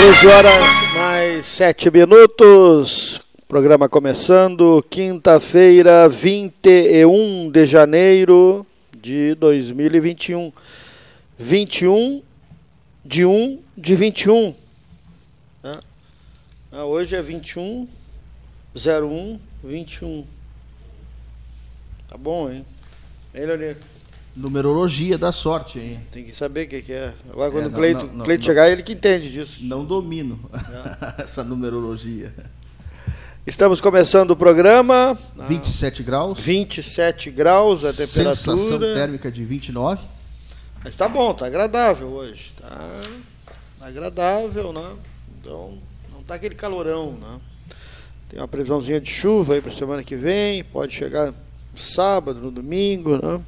13 horas mais 7 minutos. Programa começando, quinta-feira, 21 de janeiro de 2021. 21 de 1 de 21. Ah, hoje é 21 01 21. Tá bom, hein? Hein, Leonito? Numerologia da sorte, hein? Tem que saber o que, que é. Agora, quando é, não, o Cleito, não, não, Cleito chegar, ele que entende disso. Não domino é. essa numerologia. Estamos começando o programa. 27 graus. 27 graus a temperatura. Sensação térmica de 29. Mas tá bom, tá agradável hoje. Tá agradável, né? Então, não tá aquele calorão, né? Tem uma previsãozinha de chuva aí para semana que vem, pode chegar no sábado, no domingo, né?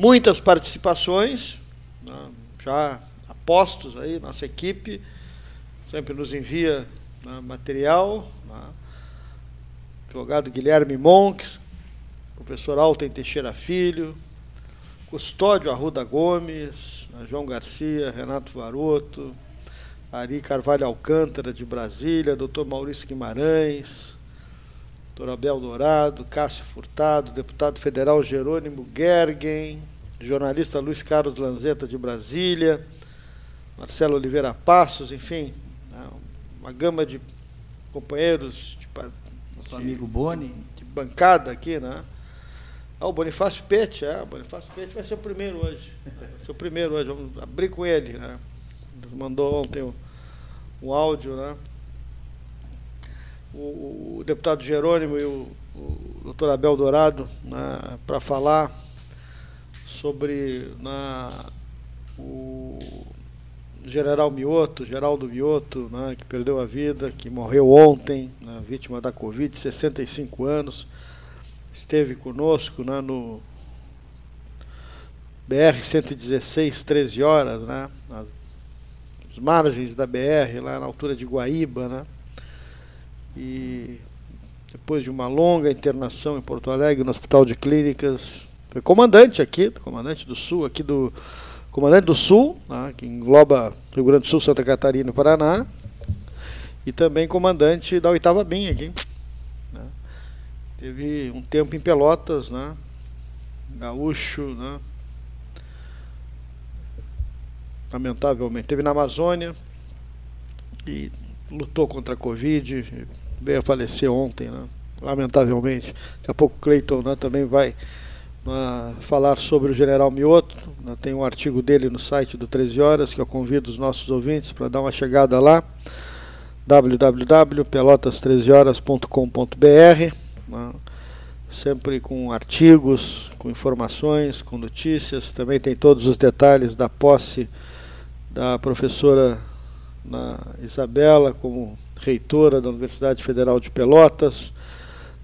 Muitas participações, né? já apostos aí, nossa equipe sempre nos envia né, material. Né? Advogado Guilherme Monks, professor Alten Teixeira Filho, Custódio Arruda Gomes, João Garcia, Renato Varoto, Ari Carvalho Alcântara de Brasília, doutor Maurício Guimarães, doutor Abel Dourado, Cássio Furtado, deputado federal Jerônimo Gergen, jornalista Luiz Carlos Lanzetta de Brasília, Marcelo Oliveira Passos, enfim, né, uma gama de companheiros, de, nosso amigo Boni, de bancada aqui, né? Ah, o Bonifácio Pete, é, o Bonifácio Pete vai ser o primeiro hoje. Vai ser o primeiro hoje, vamos abrir com ele, né? mandou ontem um, um áudio, né? O, o, deputado Jerônimo e o, o doutor Abel Dourado né, para falar sobre na, o general Mioto, Geraldo Mioto, né, que perdeu a vida, que morreu ontem, né, vítima da Covid, 65 anos, esteve conosco né, no BR-116, 13 horas, né, as margens da BR, lá na altura de Guaíba, né? E depois de uma longa internação em Porto Alegre, no Hospital de Clínicas, foi comandante aqui, comandante do Sul, aqui do comandante do Sul, né, que engloba Rio Grande do Sul, Santa Catarina e Paraná, e também comandante da oitava BIM aqui. Né. Teve um tempo em Pelotas, né, gaúcho, né, lamentavelmente. Teve na Amazônia e lutou contra a Covid, veio a falecer ontem, né? lamentavelmente. Daqui a pouco o Cleiton né, também vai né, falar sobre o general Mioto. Né, tem um artigo dele no site do 13 Horas que eu convido os nossos ouvintes para dar uma chegada lá www.pelotas13horas.com.br né, sempre com artigos, com informações, com notícias. Também tem todos os detalhes da posse da professora Isabela como reitora da Universidade Federal de Pelotas,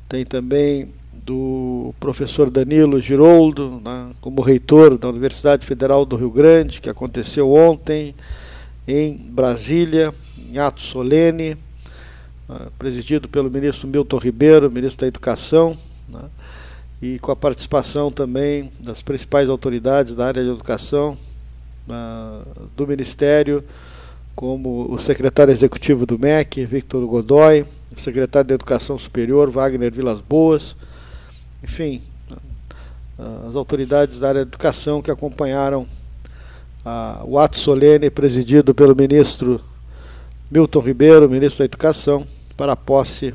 tem também do professor Danilo Giroldo né, como reitor da Universidade Federal do Rio Grande, que aconteceu ontem em Brasília, em ato solene, né, presidido pelo ministro Milton Ribeiro, ministro da Educação, né, e com a participação também das principais autoridades da área de educação, do Ministério, como o secretário executivo do MEC, Victor Godoy, o secretário de Educação Superior, Wagner Vilas Boas, enfim, as autoridades da área de educação que acompanharam o ato solene presidido pelo ministro Milton Ribeiro, ministro da Educação, para a posse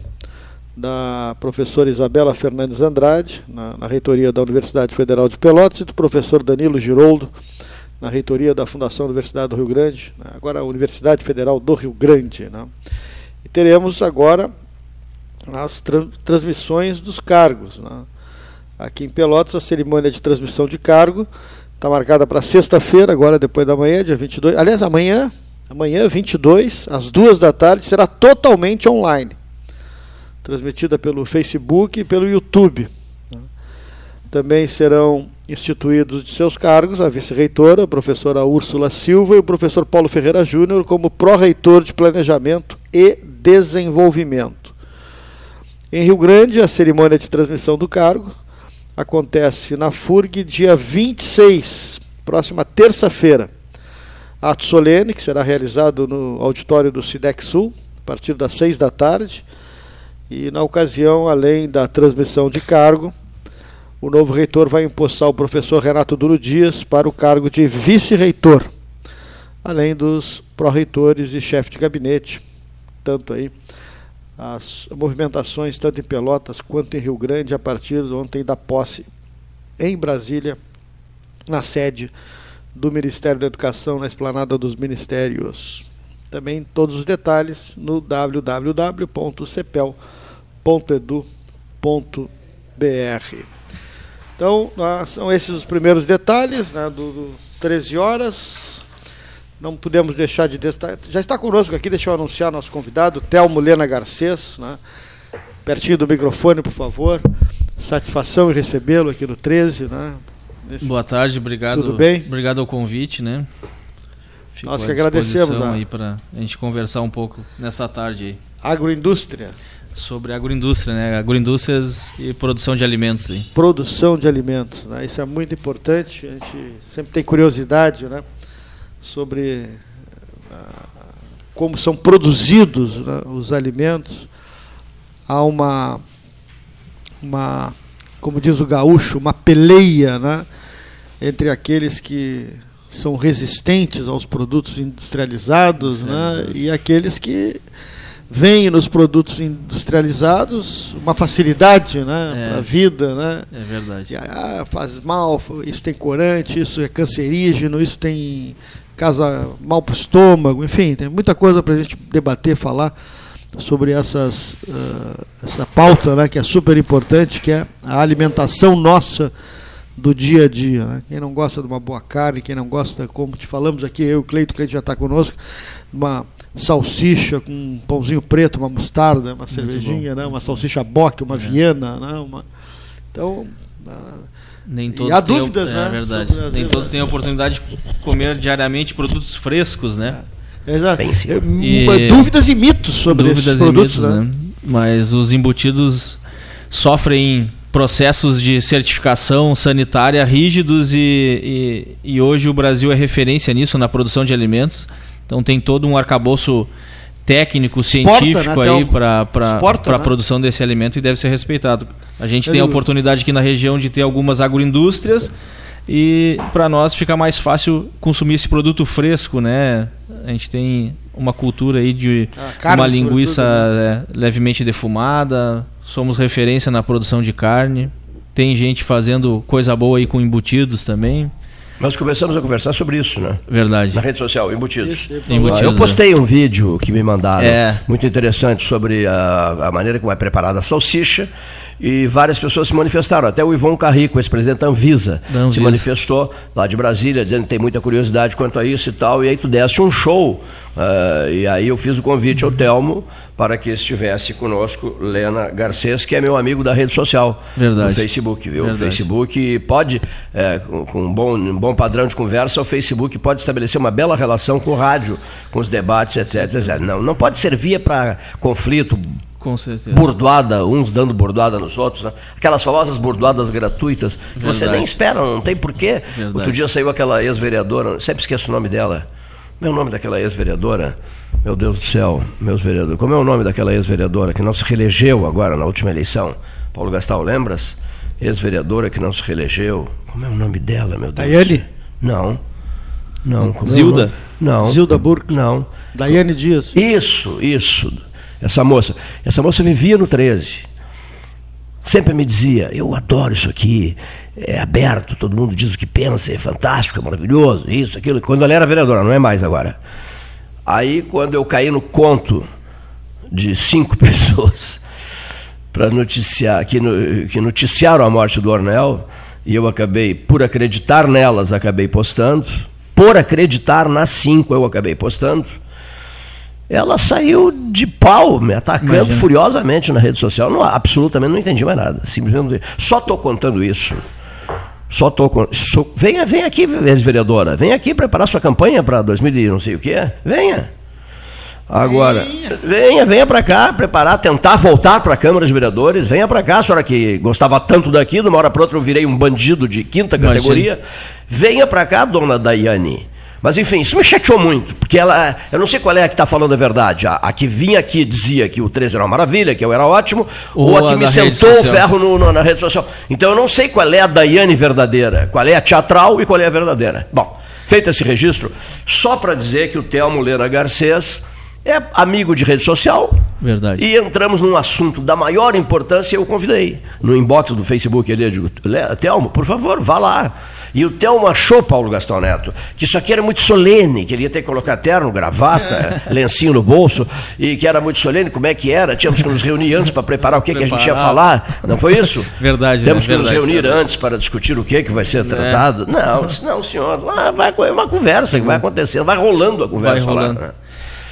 da professora Isabela Fernandes Andrade, na, na reitoria da Universidade Federal de Pelotas, e do professor Danilo Giroldo, na reitoria da Fundação Universidade do Rio Grande, né? agora a Universidade Federal do Rio Grande. Né? E teremos agora as tra transmissões dos cargos. Né? Aqui em Pelotas, a cerimônia de transmissão de cargo está marcada para sexta-feira, agora depois da manhã, dia 22. Aliás, amanhã, amanhã, 22, às duas da tarde, será totalmente online. Transmitida pelo Facebook e pelo YouTube. Também serão instituídos de seus cargos a vice-reitora, a professora Úrsula Silva, e o professor Paulo Ferreira Júnior como pró-reitor de Planejamento e Desenvolvimento. Em Rio Grande, a cerimônia de transmissão do cargo acontece na FURG dia 26, próxima terça-feira, ato solene, que será realizado no auditório do SIDEC Sul, a partir das seis da tarde. E na ocasião, além da transmissão de cargo, o novo reitor vai empossar o professor Renato Duro Dias para o cargo de vice-reitor, além dos pró-reitores e chefe de gabinete, tanto aí as movimentações tanto em Pelotas quanto em Rio Grande a partir de ontem da posse em Brasília, na sede do Ministério da Educação, na esplanada dos ministérios. Também todos os detalhes no www.cepel.edu.br. Então, são esses os primeiros detalhes né, do, do 13 horas. Não podemos deixar de destacar. Já está conosco aqui, deixa eu anunciar nosso convidado, Telmo Lena Garcês, né? pertinho do microfone, por favor. Satisfação em recebê-lo aqui no 13. Né? Nesse... Boa tarde, obrigado. Tudo bem? Obrigado ao convite, né? Fico Nós que agradecemos. Né? aí para a gente conversar um pouco nessa tarde aí. Agroindústria. Sobre agroindústria, né? Agroindústrias e produção de alimentos. Produção de alimentos, né? Isso é muito importante. A gente sempre tem curiosidade, né? Sobre uh, como são produzidos né? os alimentos. Há uma, uma, como diz o gaúcho, uma peleia, né? Entre aqueles que são resistentes aos produtos industrializados, né? E aqueles que vem nos produtos industrializados uma facilidade né, é, para a vida. Né? É verdade. Ah, faz mal, isso tem corante, isso é cancerígeno, isso tem casa mal para o estômago, enfim, tem muita coisa para a gente debater, falar sobre essas, uh, essa pauta né, que é super importante, que é a alimentação nossa do dia a dia. Né? Quem não gosta de uma boa carne, quem não gosta, como te falamos aqui, eu e o Cleito, o Cleito já está conosco, uma salsicha com um pãozinho preto, uma mostarda, uma cervejinha, né? uma salsicha boque, uma é. viena. Né? Uma... Então. Nem todos há dúvidas, têm, né? É verdade. Sobre, Nem todos têm a oportunidade de comer diariamente produtos frescos, né? É. Exato. E... Dúvidas e mitos sobre dúvidas esses produtos. Mitos, né? né? Mas os embutidos sofrem processos de certificação sanitária rígidos e, e, e hoje o Brasil é referência nisso na produção de alimentos. Então tem todo um arcabouço técnico, científico né? aí para a né? produção desse alimento e deve ser respeitado. A gente Eu tem a oportunidade aqui na região de ter algumas agroindústrias e para nós fica mais fácil consumir esse produto fresco, né? A gente tem uma cultura aí de carne, uma linguiça né? é, levemente defumada, somos referência na produção de carne. Tem gente fazendo coisa boa aí com embutidos também. Nós começamos a conversar sobre isso, né? Verdade. Na rede social, embutidos. embutidos eu postei um vídeo que me mandaram, é. muito interessante, sobre a, a maneira como é preparada a salsicha e várias pessoas se manifestaram. Até o Ivon Carrico, ex-presidente da Anvisa, se manifestou lá de Brasília, dizendo que tem muita curiosidade quanto a isso e tal. E aí tu deste um show. Uh, e aí eu fiz o convite ao Telmo para que estivesse conosco Lena Garcês, que é meu amigo da rede social. Verdade. No Facebook, viu? Verdade. O Facebook pode, é, com um bom, um bom padrão de conversa, o Facebook pode estabelecer uma bela relação com o rádio, com os debates, etc. etc. Não, não pode servir para conflito com certeza. Bordoada, uns dando bordoada nos outros, né? Aquelas famosas bordoadas gratuitas, que você nem espera, não tem porquê. Verdade. Outro dia saiu aquela ex-vereadora, sempre esqueço o nome dela. Meu nome daquela ex-vereadora, meu Deus do céu, meus vereadores. Como é o nome daquela ex-vereadora que não se reelegeu agora na última eleição? Paulo Gastal, lembras? Ex-vereadora que não se reelegeu. Como é o nome dela, meu Deus? Daiane? Não. Não. Como Zilda? É não. Zilda Burke? Não. Daiane Dias? Isso, isso essa moça. Essa moça vivia no 13. Sempre me dizia, eu adoro isso aqui, é aberto, todo mundo diz o que pensa, é fantástico, é maravilhoso, isso, aquilo. Quando ela era vereadora, não é mais agora. Aí, quando eu caí no conto de cinco pessoas para noticiar, que, no, que noticiaram a morte do Ornel, e eu acabei, por acreditar nelas, acabei postando, por acreditar nas cinco, eu acabei postando ela saiu de pau, me atacando Imagina. furiosamente na rede social. Não, absolutamente não entendi mais nada. Simplesmente só estou contando isso. Só estou com... venha, venha aqui, vereadora. Venha aqui preparar sua campanha para 2000 e não sei o que. Venha. Agora, venha, venha, venha para cá, preparar, tentar voltar para a Câmara de Vereadores. Venha para cá, a senhora que gostava tanto daqui, de uma hora para outra eu virei um bandido de quinta categoria. Imagina. Venha para cá, dona Daiane Mas enfim, isso me chateou muito, porque ela, eu não sei qual é a que está falando a verdade. A, a, que vinha aqui dizia que o 13 era uma maravilha, que eu era ótimo, ou, ou a que me sentou o ferro no, no, na rede social. Então eu não sei qual é a Daiane verdadeira, qual é a teatral e qual é a verdadeira. Bom, feito esse registro, só para dizer que o Telmo Lena Garcês é amigo de rede social. Verdade. E entramos num assunto da maior importância, eu convidei. No inbox do Facebook ele, digo, Telmo, por favor, vá lá. E o Telmo achou, Paulo Gastão Neto, que isso aqui era muito solene, que ele ia ter que colocar terno, gravata, lencinho no bolso, e que era muito solene, como é que era? Tínhamos que nos reunir antes para preparar o que, que a gente ia falar. Não foi isso? Verdade. Temos né? que verdade, nos reunir verdade. antes para discutir o que, que vai ser tratado. É. Não, não, senhor. Lá vai, é uma conversa que vai acontecendo, vai rolando a conversa vai rolando. lá.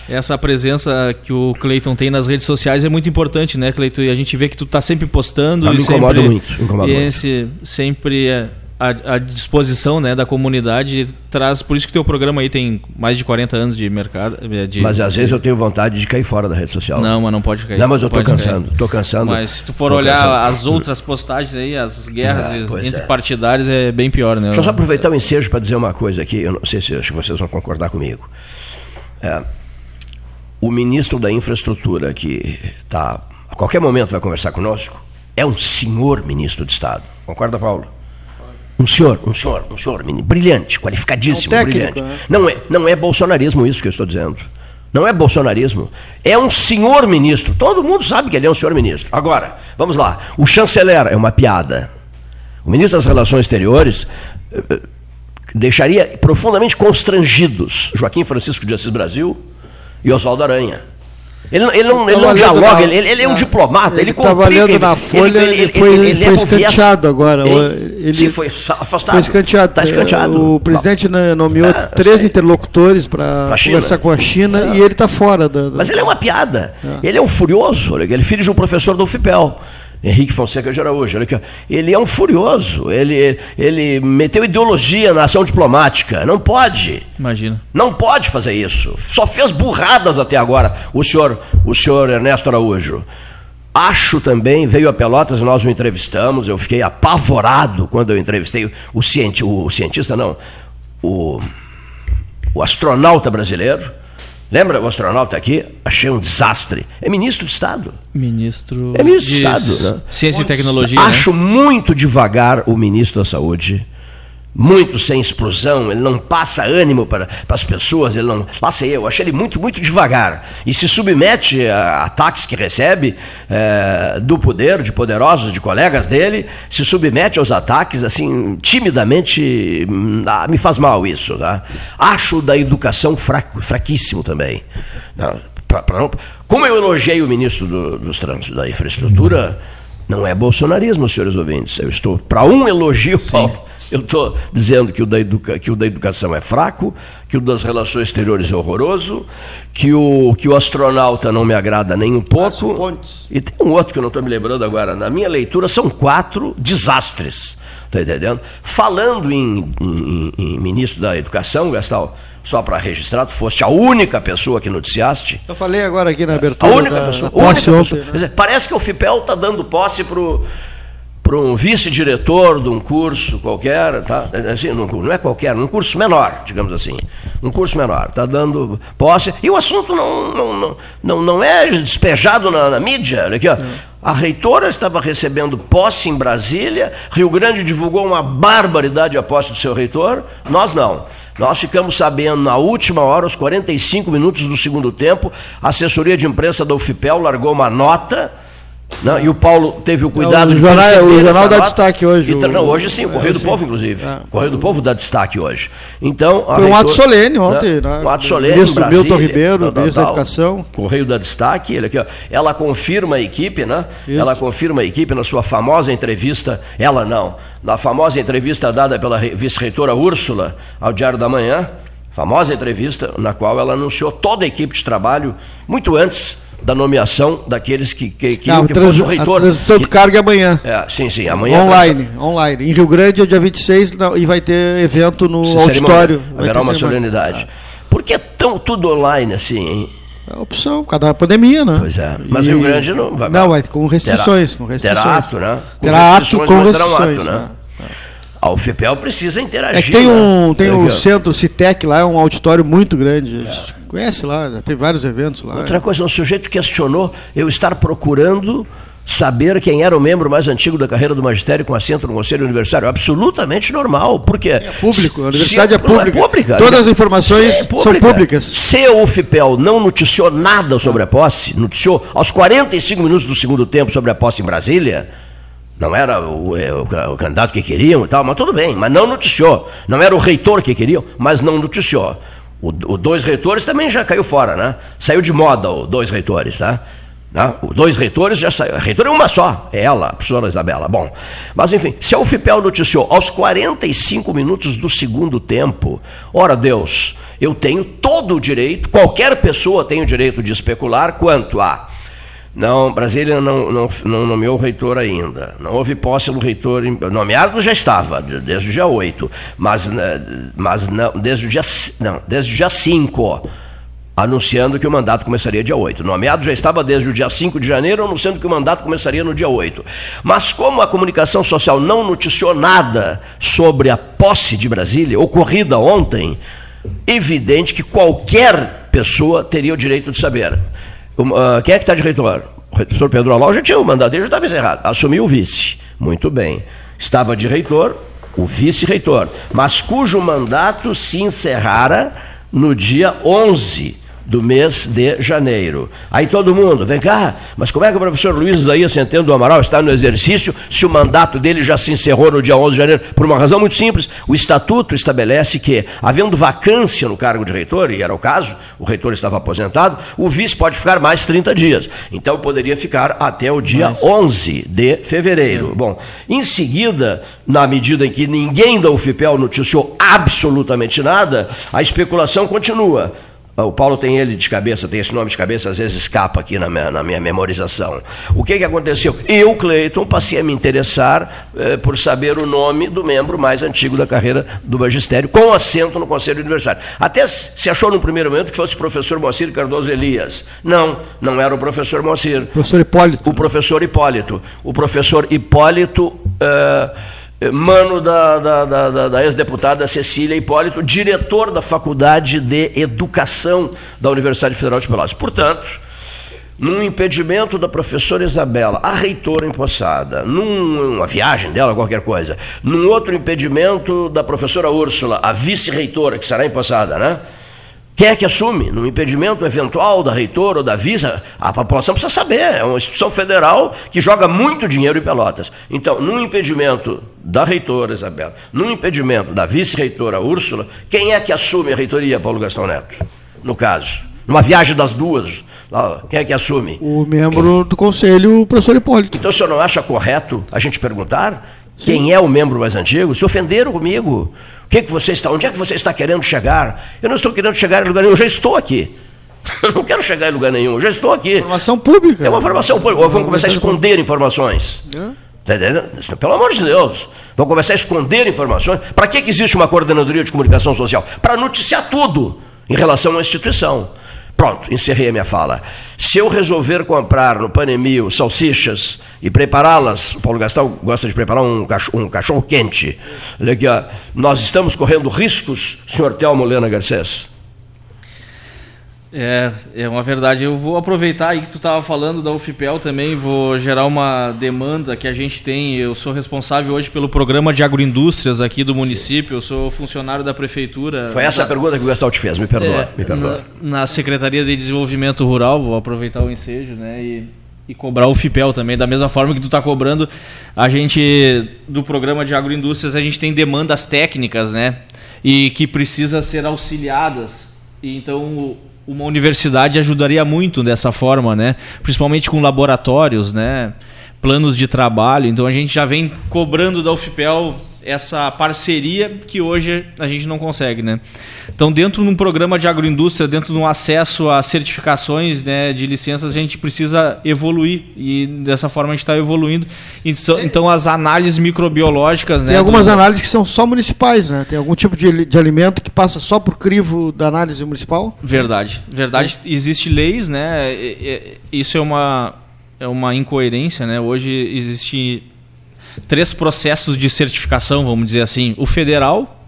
Essa presença que o Cleiton tem nas redes sociais é muito importante, né, Cleiton? E a gente vê que tu tá sempre postando. Ah, me incomoda sempre, muito. Incomoda e esse, sempre à, disposição né, da comunidade traz. Por isso que teu programa aí tem mais de 40 anos de mercado. De, mas às vezes eu tenho vontade de cair fora da rede social. Não, mas não pode cair. Não, mas eu tô cansando. Cair. Tô cansando. Mas se tu for olhar cansando. as outras postagens aí, as guerras ah, entre é. partidários, é bem pior, né? Deixa eu só aproveitar o ensejo para dizer uma coisa aqui. Eu não sei se vocês vão concordar comigo. É, o ministro da Infraestrutura, que tá, a qualquer momento vai conversar conosco, é um senhor ministro de Estado. Concorda, Paulo? Um senhor, um senhor, um senhor, menino, brilhante, qualificadíssimo, é um técnico, brilhante. Né? Não, é, não é bolsonarismo isso que eu estou dizendo. Não é bolsonarismo. É um senhor ministro. Todo mundo sabe que ele é um senhor ministro. Agora, vamos lá. O chanceler é uma piada. O ministro das Relações Exteriores eh, deixaria profundamente constrangidos Joaquim Francisco de Assis Brasil e Oswaldo Aranha. Ele, ele não, ele não dialoga, na, ele, ele, é um diplomata, ele, ele Estava lendo na Folha, ele, ele foi, ele, foi escanteado agora. Ele, Sim, foi afastado. Foi escanteado. Tá escanteado. O presidente nomeou é, três interlocutores para conversar com a China é. e ele está fora. Da, da... Mas ele é uma piada. É. Ele é um furioso. Ele é filho de um professor do UFIPEL. Henrique Fonseca de Araújo. Ele é um furioso. Ele, ele meteu ideologia na ação diplomática. Não pode. Imagina. Não pode fazer isso. Só fez burradas até agora o senhor, o senhor Ernesto Araújo. Acho também, veio a Pelotas, nós o entrevistamos, eu fiquei apavorado quando eu entrevistei o, cienti, o cientista, não, o, o astronauta brasileiro, Lembra o astronauta aqui? Achei um desastre. É ministro de Estado. Ministro. É ministro de, de Estado. Né? Ciência e Tecnologia. Acho né? muito devagar o ministro da Saúde. Muito sem explosão, ele não passa ânimo para, para as pessoas, ele não. Lá sei eu, achei ele muito, muito devagar. E se submete a ataques que recebe é, do poder, de poderosos, de colegas dele, se submete aos ataques, assim, timidamente. Ah, me faz mal isso. Tá? Acho da educação fraco, fraquíssimo também. Não, pra, pra não, como eu elogiei o ministro do, dos trânsitos, da infraestrutura, não é bolsonarismo, senhores ouvintes. Eu estou para um elogio, Paulo. Eu estou dizendo que o, da educa, que o da educação é fraco, que o das relações exteriores é horroroso, que o, que o astronauta não me agrada nem um pouco. E tem um outro que eu não estou me lembrando agora. Na minha leitura, são quatro desastres. Está entendendo? Falando em, em, em, ministro da Educação, Gastal, só para registrar, tu foste a única pessoa que noticiaste. Eu falei agora aqui na abertura. A única da, pessoa. Da única pessoa. Né? Dizer, parece que o FIPEL está dando posse para o para um vice-diretor de um curso qualquer, tá? Assim, não, não é qualquer, um curso menor, digamos assim. Um curso menor, está dando posse. E o assunto não, não, não, não, é despejado na, na mídia. Olha aqui, ó. A reitora estava recebendo posse em Brasília, Rio Grande divulgou uma barbaridade a posse do seu reitor, nós não. Nós ficamos sabendo na última hora, aos 45 minutos do segundo tempo, a assessoria de imprensa da UFIPEL largou uma nota não, e o Paulo teve o cuidado não, o de jornal, é- O jornal dá nota. destaque hoje. Não, hoje sim, o Correio é, do Povo, inclusive. É. O Correio do Povo dá destaque hoje. Então, Foi um reitor, ato solene ontem. Né? Um ato solene. Ministro Brasília, Milton Ribeiro, tal, ministro da Educação. Correio dá destaque. Ele aqui, ó, ela confirma a equipe, né? Isso. Ela confirma a equipe na sua famosa entrevista. Ela não. Na famosa entrevista dada pela vice-reitora Úrsula ao Diário da Manhã. Famosa entrevista na qual ela anunciou toda a equipe de trabalho muito antes da nomeação daqueles que, que, que, Não, que trans, fosse o reitor. A transmissão do cargo é amanhã. É, sim, sim, amanhã. Online, é online. Em Rio Grande é dia 26 não, e vai ter evento no Se auditório. Haverá uma solenidade. Ah. Por que tão tudo online assim, hein? É a opção, cada pandemia, né? Pois é. Mas e... Rio Grande não vai. Não, vai com restrições. Terá, com restrições. terá ato, né? Com terá restrições, ato com restrições. Um ato, né? né? A UFPEL precisa interagir. É que tem né? um tem É o que- centro Citec lá, é um auditório muito grande. A gente Conhece lá, já tem vários eventos lá. Outra coisa, um sujeito questionou eu estar procurando saber quem era o membro mais antigo da carreira do magistério com assento no Conselho Universitário. Absolutamente normal, porque... É público, a universidade é não pública. Todas as informações Se é são públicas. Se a UFPEL não noticiou nada sobre a posse, noticiou aos 45 minutos do segundo tempo sobre a posse em Brasília, não era o, é, o o candidato que queriam e tal, mas tudo bem, mas não noticiou. Não era o reitor que queriam, mas não noticiou. O, o dois reitores também já caiu fora, né? Saiu de moda o dois reitores, tá? Né? O dois reitores já saiu. A reitora é uma só, é ela, a professora Isabela. Bom, mas enfim, se a UFPEL noticiou aos 45 minutos do segundo tempo, ora Deus, eu tenho todo o direito, qualquer pessoa tem o direito de especular quanto a não, Brasília não, não, não nomeou o reitor ainda. Não houve posse do reitor. Nomeado já estava, de- desde o dia 8. Mas, mas não, desde o dia, não, desde o dia 5, anunciando que o mandato começaria dia 8. Nomeado já estava desde o dia 5 de janeiro, anunciando que o mandato começaria no dia 8. Mas como a comunicação social não noticiou nada sobre a posse de Brasília, ocorrida ontem, evidente que qualquer pessoa teria o direito de saber. Ah, quem é que está de reitor? O professor Pedro Alau já tinha o mandato dele, já estava encerrado. Assumiu o vice. Muito bem. Estava de reitor, o vice-reitor, mas cujo mandato se encerrara no dia 11 do mês de janeiro. Aí todo mundo, vem cá, mas como é que o professor Luiz Isaías Centeno do Amaral está no exercício se o mandato dele já se encerrou no dia 11 de janeiro? Por uma razão muito simples. O estatuto estabelece que, havendo vacância no cargo de reitor, e era o caso, o reitor estava aposentado, o vice pode ficar mais 30 dias. Então poderia ficar até o dia 11 de fevereiro. Bom, em seguida, na medida em que ninguém da UFPEL noticiou absolutamente nada, a especulação continua. O Paulo tem ele de cabeça, tem esse nome de cabeça, às vezes escapa aqui na minha, na minha memorização. O que, que aconteceu? Eu, Cleiton, passei a me interessar eh, por saber o nome do membro mais antigo da carreira do magistério, com assento no Conselho Universitário. Até se achou no primeiro momento que fosse o professor Moacir Cardoso Elias. Não, não era o professor Moacir. Professor Hipólito. O professor Hipólito. O professor Hipólito, eh, mano da, da, da, da- da ex-deputada Cecília Hipólito, diretor da Faculdade de Educação da Universidade Federal de Pelotas. Portanto, num impedimento da professora Isabela, a reitora empossada, numa viagem dela, qualquer coisa, num outro impedimento da professora Úrsula, a vice-reitora, que será empossada, né? Quem é que assume? No impedimento eventual da reitora ou da vice, a população precisa saber. É uma instituição federal que joga muito dinheiro em Pelotas. Então, no impedimento da reitora Isabela, no impedimento da vice-reitora Úrsula, quem é que assume a reitoria, Paulo Gastão Neto? No caso. Numa viagem das duas, quem é que assume? O membro do conselho, o professor Hipólito. Então, o senhor não acha correto a gente perguntar quem é o membro mais antigo? Se ofenderam comigo. O que, que você está? Onde é que você está querendo chegar? Eu não estou querendo chegar em lugar nenhum, eu já estou aqui. Eu não quero chegar em lugar nenhum, eu já estou aqui. Informação pública. É uma informação pública. Ou vamos começar a esconder informações. Tá Pelo amor de Deus. Vão começar a esconder informações. Para que, que existe uma coordenadoria de comunicação social? Para noticiar tudo em relação à instituição. Pronto, encerrei a minha fala. Se eu resolver comprar no Panemil salsichas e prepará-las, o Paulo Gastal gosta de preparar um cachorro, um cachorro quente. Olha aqui, ó. Nós estamos correndo riscos, senhor Telmo Lena Garcês. É, é uma verdade. Eu vou aproveitar aí que tu estava falando da UFPEL também, vou gerar uma demanda que a gente tem. Eu sou responsável hoje pelo programa de agroindústrias aqui do município, eu sou funcionário da prefeitura. Foi essa a da, pergunta que o Gastal te fez, me perdoa. é, me perdoa. Na, na Secretaria de Desenvolvimento Rural, vou aproveitar o ensejo, né? E, e cobrar o FIPEL também, da mesma forma que tu está cobrando, a gente, do programa de agroindústrias, a gente tem demandas técnicas, né? E que precisa ser auxiliadas. E então uma universidade ajudaria muito dessa forma, né? Principalmente com laboratórios, né? Planos de trabalho. Então a gente já vem cobrando da UFPEL essa parceria que hoje a gente não consegue, né? Então, dentro de um programa de agroindústria, dentro de um acesso a certificações né, de licenças, a gente precisa evoluir e dessa forma a gente está evoluindo. Então, as análises microbiológicas, Tem né? algumas do- análises que são só municipais, né? Tem algum tipo de, de alimento que passa só por crivo da análise municipal. Verdade, verdade. Existe leis, né? Isso é uma é uma incoerência, né? Hoje existe três processos de certificação, vamos dizer assim. O federal,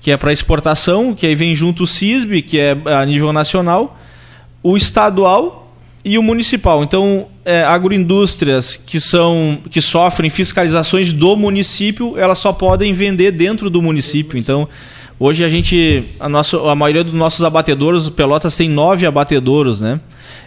que é para exportação, que aí vem junto o CISB, que é a nível nacional, o estadual e o municipal. Então, é, agroindústrias que são que sofrem fiscalizações do município, elas só podem vender dentro do município. Então, hoje a gente, a, nossa, a maioria dos nossos abatedouros, Pelotas tem nove abatedouros, né?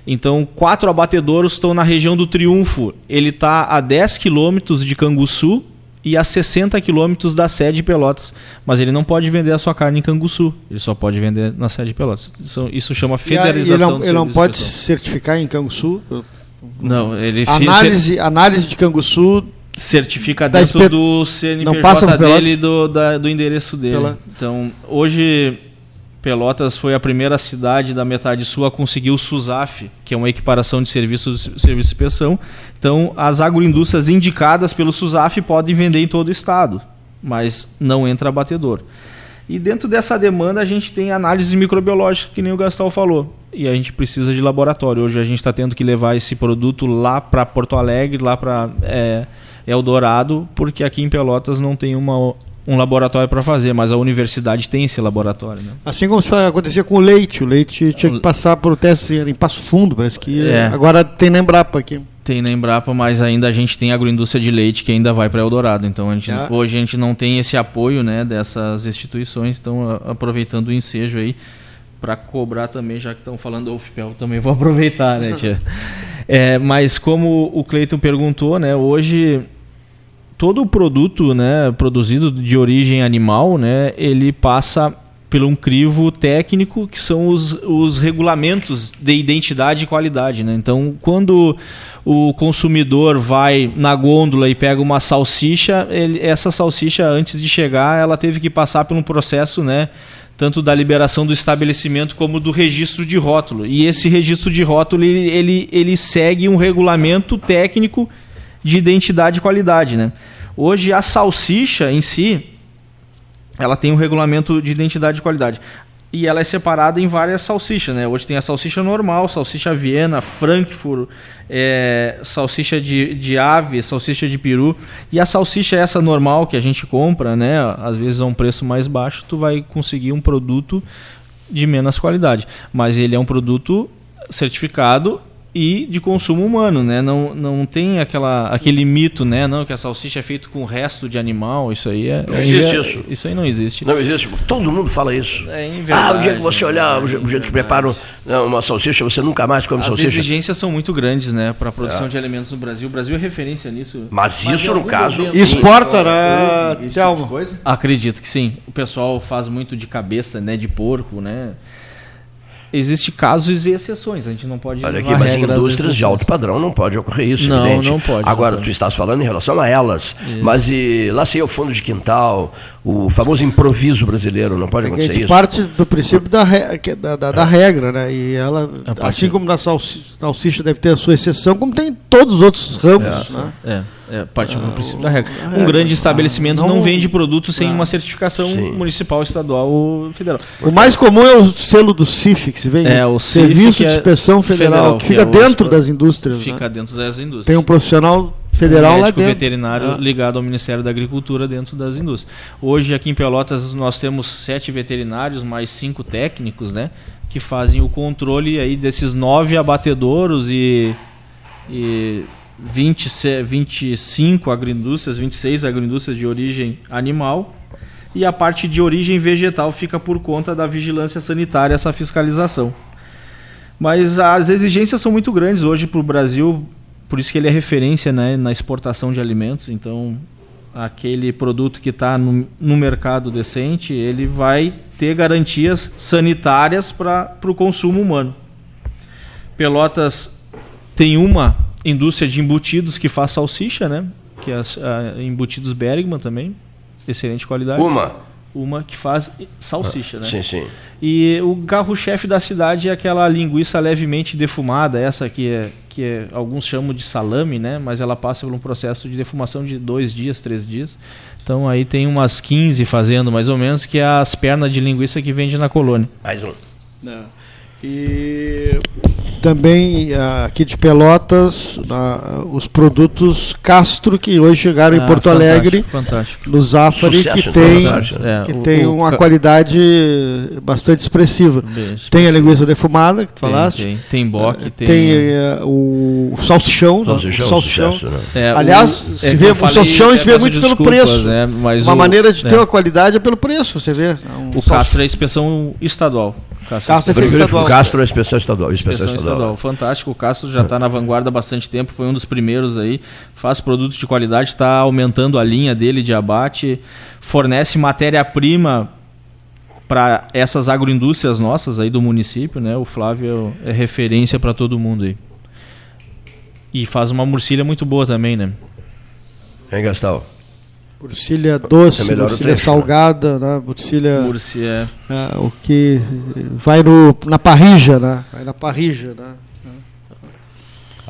Então, quatro abatedouros estão na região do Triunfo. Ele está a 10 quilômetros de Canguçu e a 60 quilômetros da sede de Pelotas. Mas ele não pode vender a sua carne em Canguçu. Ele só pode vender na sede de Pelotas. Isso, isso chama federalização. ele não, ele não pode certificar em Canguçu? Não, ele análise, análise de Canguçu certifica dentro do CNPJ não passa dele do, da, do endereço dele. Pela... Então, hoje Pelotas foi a primeira cidade da metade sul a conseguir o SUSAF, que é uma equiparação de serviços serviço de inspeção. Então, as agroindústrias indicadas pelo SUSAF podem vender em todo o estado, mas não entra abatedor. E dentro dessa demanda a gente tem análise microbiológica, que nem o Gastal falou. E a gente precisa de laboratório. Hoje a gente está tendo que levar esse produto lá para Porto Alegre, lá para é, Eldorado, porque aqui em Pelotas não tem uma um laboratório para fazer, mas a universidade tem esse laboratório. Né? Assim como acontecia com o leite, o leite tinha que passar por teste em Passo Fundo, parece que é. agora tem na Embrapa aqui. Tem na Embrapa, mas ainda a gente tem agroindústria de leite que ainda vai para Eldorado. Então a gente, ah. hoje a gente não tem esse apoio né, dessas instituições, então aproveitando o ensejo aí para cobrar também, já que estão falando do UFPEL, também vou aproveitar, né, tia? é, mas como o Cleiton perguntou, né, hoje todo o produto né, produzido de origem animal, né, ele passa por um crivo técnico que são os, os regulamentos de identidade e qualidade. Né? Então, quando o consumidor vai na gôndola e pega uma salsicha, ele, essa salsicha, antes de chegar, ela teve que passar por um processo, né? Tanto da liberação do estabelecimento como do registro de rótulo. E esse registro de rótulo ele, ele, ele segue um regulamento técnico de identidade e qualidade. Né? Hoje a salsicha em si, ela tem um regulamento de identidade e qualidade. E ela é separada em várias salsichas, né? Hoje tem a salsicha normal, salsicha Viena, Frankfurt, é, salsicha de, de ave, salsicha de peru. E a salsicha essa normal que a gente compra, né? Às vezes a um preço mais baixo, tu vai conseguir um produto de menos qualidade. Mas ele é um produto certificado e de consumo humano, né? Não, não tem aquela, aquele mito, né? Não, que a salsicha é feita com resto de animal, isso aí é... Não é, existe isso. Isso aí não existe. Não existe. Todo mundo fala isso. É, verdade, ah, o dia que você olhar, o jeito que preparam né, uma salsicha, você nunca mais come As salsicha. As exigências são muito grandes, né? Para a produção é. de alimentos no Brasil. O Brasil é referência nisso. Mas, Mas isso, no caso... Exporta, né? Tipo coisa? Acredito que sim. O pessoal faz muito de cabeça, né? De porco, né? Existe casos e exceções, a gente não pode. Olha aqui, mas em indústrias de alto padrão não pode ocorrer isso, não, evidente. Não pode. Agora, não tu estás falando em relação a elas, isso. mas e, lá sei o fundo de quintal, o famoso improviso brasileiro, não pode é acontecer isso. parte do princípio da, re, da, da, da, regra, né? E ela, assim como na salsicha deve ter a sua exceção, como tem em todos os outros ramos, é, né? É. É, parte do princípio da regra. Um grande estabelecimento não, vende produto sem uma certificação sim. municipal, estadual ou federal. O mais comum é o selo do CIF, que se vende. É, o Serviço de é Inspeção Federal, federal que fica é dentro das indústrias. Fica né? dentro das indústrias. Tem um profissional federal um lá dentro. veterinário ah. ligado ao Ministério da Agricultura dentro das indústrias. Hoje aqui em Pelotas nós temos sete veterinários mais cinco técnicos, né, que fazem o controle aí desses nove abatedouros e, e 20, 25 agroindústrias, 26 agroindústrias de origem animal e a parte de origem vegetal fica por conta da vigilância sanitária, essa fiscalização. Mas as exigências são muito grandes hoje para o Brasil, por isso que ele é referência né, na exportação de alimentos. Então, aquele produto que está no, no, mercado decente, ele vai ter garantias sanitárias para o consumo humano. Pelotas tem uma indústria de embutidos que faz salsicha, né? Que é a, embutidos Bergman também, excelente qualidade. Uma. Uma que faz salsicha, né? Sim, sim. E o carro-chefe da cidade é aquela linguiça levemente defumada, essa que é, que é, alguns chamam de salame, né? Mas ela passa por um processo de defumação de dois dias, três dias. Então aí tem umas 15 fazendo mais ou menos, que é as pernas de linguiça que vende na colônia. Mais um. Não. E também ah, aqui de Pelotas ah, os produtos Castro que hoje chegaram em Ah, Porto fantástico, Alegre Fantástico. no Zafari Sucesso que em tem. É, que o- tem o uma ca- qualidade bastante expressiva. Tem a linguiça defumada que tu Tem, falaste. Tem, tem boque, tem. Tem, eh, o salsichão, Salsichão, o salsichão. sucesso, né? É, Aliás, o- se é que vê- eu o falei, salsichão a gente é, vê muito pelo preço. né, mas Uma o- maneira de é, ter uma qualidade é pelo preço, você vê. É um O sal- Castro é inspeção estadual. Castro é Castro é Frigorífico estadual. Castro é inspeção estadual. Inspeção Inspeção estadual. estadual. Fantástico. O Castro já está na vanguarda há bastante tempo, foi um dos primeiros aí. Faz produtos de qualidade, está aumentando a linha dele de abate, fornece matéria-prima para essas agroindústrias nossas aí do município, né? O Flávio é referência para todo mundo aí. E faz uma murcilha muito boa também, né? Hein, Gastão? Bursilha doce, É trecho, né? salgada, né? Bursilha Murcia é é, o que vai no, na parrija, né? Vai na parrija, né?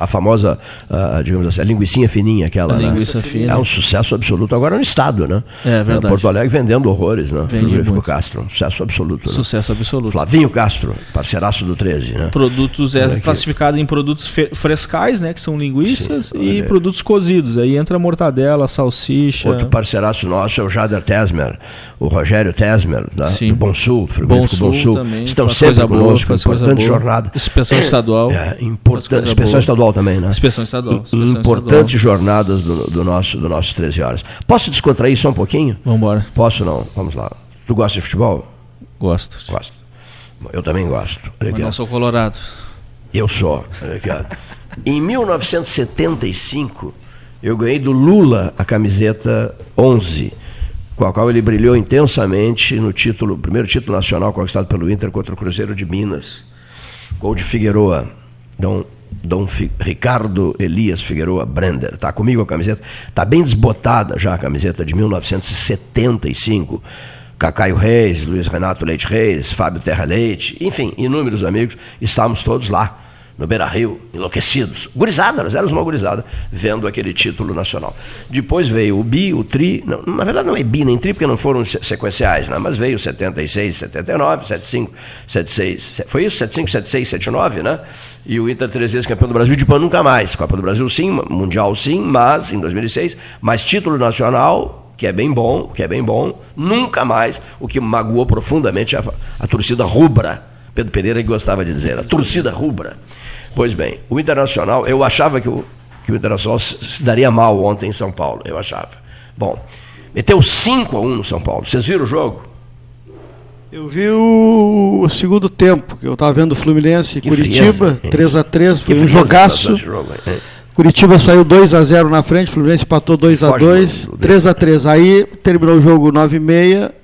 A famosa, ah, digamos assim, a linguicinha fininha, aquela, a né? linguiça fina. É um sucesso absoluto agora no estado, né? É verdade. Porto Alegre vendendo horrores, né? Vende Frigorífico muito. Castro, um sucesso absoluto. Né? Sucesso absoluto. Flavinho Castro, parceiraço do 13, né? Produtos é aqui. classificado em produtos frescais, né? Que são linguiças, Sim, e olha. produtos cozidos. Aí entra mortadela, salsicha. Outro parceiraço nosso é o Jader Tesmer, o Rogério Tesmer, né? Sim. do Bom Sul, do Bom Frigorífico Sul, Bom Sul. também. Estão sempre boa, conosco, coisa importante boa. jornada. Inspeção estadual. É, importante, inspeção boa. estadual também, né? Inspeção estadual. inspeção Importantes jornadas do, do nosso, do nosso 13 horas. Posso descontrair só um pouquinho? Estadual. Vambora. Posso não? Vamos lá. Tu gosta de futebol? Gosto. Gosto. Eu também gosto. Mas ó. não sou colorado. Eu sou. Ó. Em 1975, eu ganhei do Lula a camiseta 11, com a qual ele brilhou intensamente no título, primeiro título nacional conquistado pelo Inter contra o Cruzeiro de Minas. Gol de Figueroa. Dom, Dom Fi- Ricardo Elias Figueroa Brender. Tá comigo a camiseta. Tá bem desbotada já a camiseta de 1975. Cacaio Reis, Luiz Renato Leite Reis, Fábio Terra Leite, enfim, inúmeros amigos, estávamos todos lá, no Beira Rio, enlouquecidos. Gurizada, nós éramos uma gurizada, vendo aquele título nacional. Depois veio o Bi, o Tri, não, na verdade não é Bi nem Tri, porque não foram se- sequenciais, né? mas veio 76, 79, 75, 76, se- foi isso? 75, 76, 79, né? E o Inter três vezes campeão do Brasil, depois nunca mais. Copa do Brasil sim, Mundial sim, mas em 2006, mas título nacional que é bem bom, que é bem bom, nunca mais, o que magoou profundamente a, a torcida rubra. Pedro Pereira que gostava de dizer, a torcida rubra. Pois bem, o Internacional, eu achava que o, que o Internacional se, daria mal ontem em São Paulo, eu achava. Bom, meteu 5 a 1 no São Paulo. Vocês viram o jogo? Eu vi o segundo tempo, que eu estava vendo o Fluminense e Que Curitiba, frieza, hein? 3 a 3 foi um jogaço. jogo? Curitiba saiu 2 a 0 na frente, Fluminense empatou 2 a Foge 2, do- do- 3 a 3. Aí terminou o jogo 9 e meia,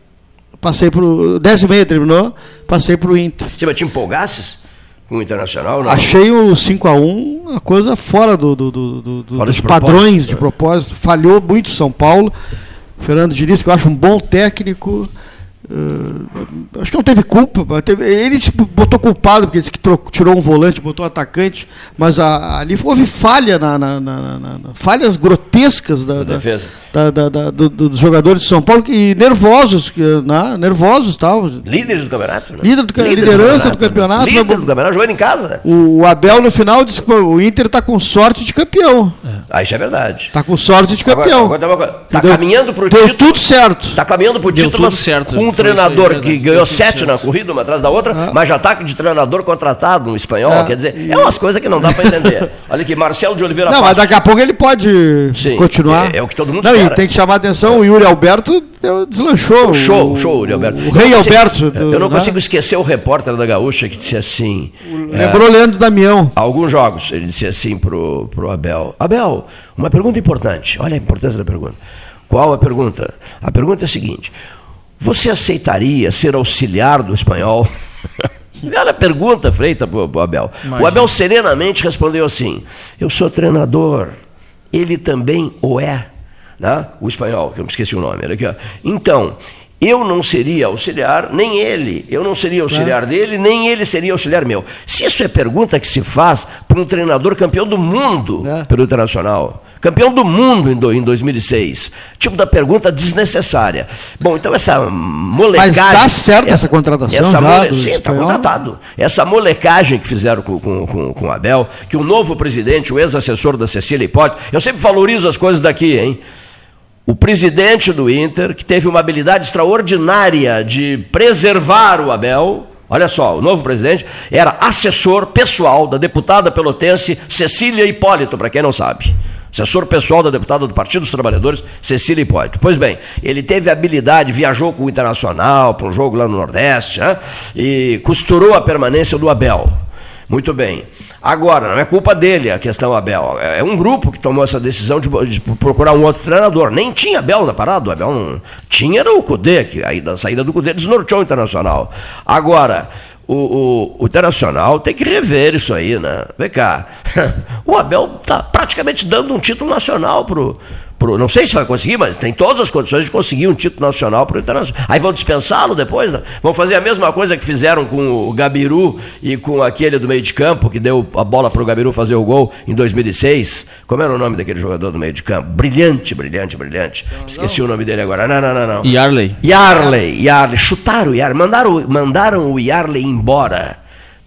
passei pro 10 e meia terminou, passei pro Inter. Você te empolgasses com o Internacional? Não? Achei o 5 a 1 uma coisa fora do, do- do- do- Fora dos de padrões de né? propósito. Falhou muito São Paulo. Fernando Diniz, que eu acho um bom técnico. Eh, acho que não teve culpa. teve- ele se botou culpado, porque disse que tro- tirou um volante, botou um atacante, mas a- ali houve falha na, na- na- na- na- falhas grotescas da, da- defesa. da- da- da- do- dos jogadores de São Paulo e nervosos, que, né, nervosos tal. Líderes do campeonato. Né? Líder do ca- liderança do campeonato, Líder mas- do campeonato, jogando em casa. O Abel no final disse que o Inter está com sorte de campeão. Ah, isso é verdade. Está com sorte de campeão. Agora, agora, agora, tá Deu- caminhando para o Deu título. tudo certo. Está caminhando para o Deu título, tudo mas certo. com um aí, treinador verdade. que ganhou sete na corrida, uma atrás da outra, Ah. mas já está de treinador contratado no espanhol. Ah, Quer dizer, é umas coisas que não dá para entender. Olha aqui, Marcelo de Oliveira Não, mas Passos. daqui a pouco ele pode Sim, continuar. é- é o que todo mundo Não, espera. e tem que chamar a atenção, o Yuri Alberto deslanchou. Show, o, show, Yuri Alberto. O Eu rei consigo- Alberto. do- Eu não né? consigo esquecer o repórter da Gaúcha que disse assim. é, Lembrou Leandro Damião. alguns jogos, ele disse assim pro, pro Abel: Abel, uma pergunta importante. Olha a importância da pergunta. Qual a pergunta? A pergunta é a seguinte: Você aceitaria ser auxiliar do espanhol? Olha a pergunta feita pro, pro Abel. O Imagina. Abel serenamente respondeu assim: Eu sou treinador, ele também o é. Né? O espanhol, que eu me esqueci o nome. Olha aqui, ó. Então, eu não seria auxiliar, nem ele. Eu não seria auxiliar dele, nem ele seria auxiliar meu. Se isso é pergunta que se faz para um treinador campeão do mundo É. pelo Internacional, Campeão do mundo em, do, em 2006. Tipo da pergunta desnecessária. Bom, então essa molecagem. Mas dá certo essa contratação essa mole... Sim, está contratado. Essa molecagem que fizeram com, com, com, com o Abel, que o novo presidente, o ex-assessor da Cecília Hipólito, eu sempre valorizo as coisas daqui, hein? O presidente do Inter, que teve uma habilidade extraordinária de preservar o Abel, olha só, o novo presidente, era assessor pessoal da deputada pelotense Cecília Hipólito, para quem não sabe. Assessor pessoal da deputada do Partido dos Trabalhadores, Cecília Hipólito. Pois bem, ele teve habilidade, viajou com o Internacional para um jogo lá no Nordeste, né? e costurou a permanência do Abel. Muito bem. Agora, não é culpa dele a questão Abel. É um grupo que tomou essa decisão de, de procurar um outro treinador. Nem tinha Abel na parada, o Abel não. Tinha era o Cudê, que aí da saída do Cudê desnorteou o Internacional. Agora, o, o, o Internacional tem que rever isso aí, né? Vem cá. O Abel está praticamente dando um título nacional pro, pro. Não sei se vai conseguir, mas tem todas as condições de conseguir um título nacional para o Internacional. Aí vão dispensá-lo depois, né? Vão fazer a mesma coisa que fizeram com o Gabiru e com aquele do meio de campo, que deu a bola para o Gabiru fazer o gol em 2006. Como era o nome daquele jogador do meio de campo? Brilhante, brilhante, brilhante. Esqueci o nome dele agora. Não, não, não, não. Yarley. Yarley, Yarley, chutaram o Yarley, mandaram, mandaram o Yarley embora.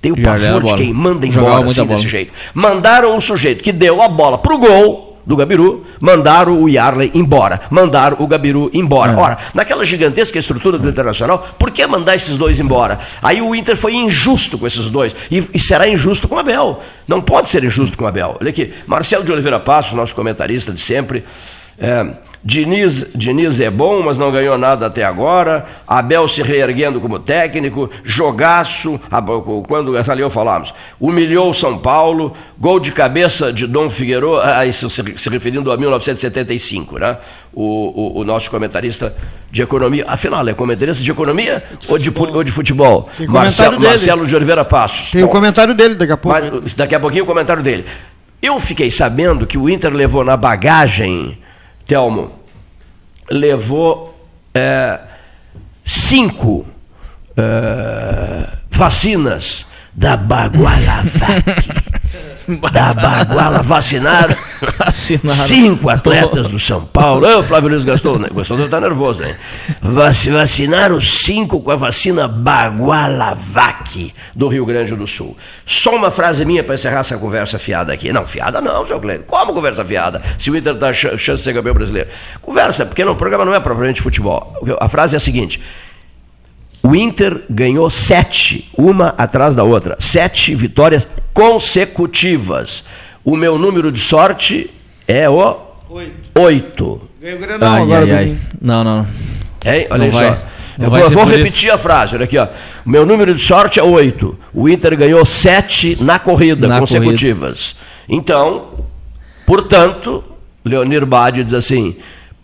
Tem o pavor de quem manda embora assim desse jeito. Mandaram o sujeito que deu a bola pro gol do Gabiru, mandaram o Yarley embora, mandaram o Gabiru embora. É. Ora, naquela gigantesca estrutura do Internacional, por que mandar esses dois embora? Aí o Inter foi injusto com esses dois e, e será injusto com o Abel. Não pode ser injusto com o Abel. Olha aqui, Marcelo de Oliveira Passos, nosso comentarista de sempre, é, Diniz, Diniz é bom, mas não ganhou nada até agora. Abel se reerguendo como técnico. Jogaço, quando eu falamos. Humilhou o São Paulo. Gol de cabeça de Dom Figueiredo, ah, isso se, se referindo a 1975, né? O, o- o nosso comentarista de economia. Afinal, é comentarista de economia ou de, ou de futebol? Marcelo. Marcelo de Oliveira Passos. Tem o Bom, comentário dele daqui a pouco. mas daqui a pouquinho o comentário dele. Eu fiquei sabendo que o Inter levou na bagagem, Telmo, levou é, cinco é, vacinas da Bagualavac. da Baguala vacinaram Vacinaram. cinco atletas do São Paulo. Ô, Flávio Luiz Gastou, né? Gastou deve estar nervoso, hein? Vac- Vacinaram cinco com a vacina Bagualavac do Rio Grande do Sul. Só uma frase minha para encerrar essa conversa fiada aqui. Não, fiada não, seu Glenn. Como conversa fiada? Se o Inter dá ch- chance de ser campeão brasileiro. Conversa, porque no programa não é propriamente futebol. A frase é a seguinte. O Inter ganhou sete, uma atrás da outra. Sete vitórias consecutivas. O meu número de sorte é o oito. Ganhou o Grenal Ai, agora, ai, ai. Não, não. Hein? Olha Não vai- só. não Eu vou, vou repetir a frase, olha aqui, ó. O meu número de sorte é oito. O Inter ganhou sete na corrida Na consecutivas. Então, portanto, Leonir Bade diz assim: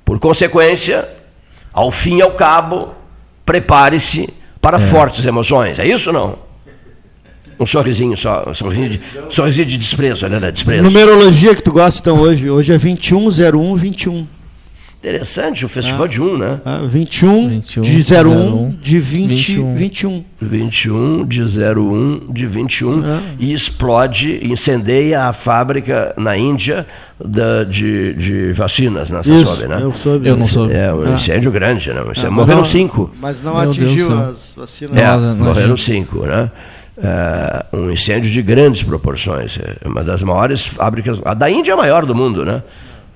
por consequência, ao fim e ao cabo, prepare-se para fortes emoções. É isso ou não? Um sorrisinho só, um sorrisinho de, sorrisinho de desprezo, né? né? Desprezo. Numerologia que tu gosta então hoje. Hoje é 2101 21. Interessante, o festival de um, né? Ah, 21, 21, de 01 01, de 20 21. 21. 21 de 01 de 21 Ah. e explode, incendeia a fábrica na Índia da- de, de vacinas, né? Você Isso, soube, né? eu soube. Eu não soube. É um Ah. incêndio grande, né? Isso Ah, morreram não- cinco. Mas não Meu Deus atingiu céu. as vacinas. É, morreram cinco, né? É, um incêndio de grandes proporções. É uma das maiores fábricas. A da Índia é a maior do mundo, né?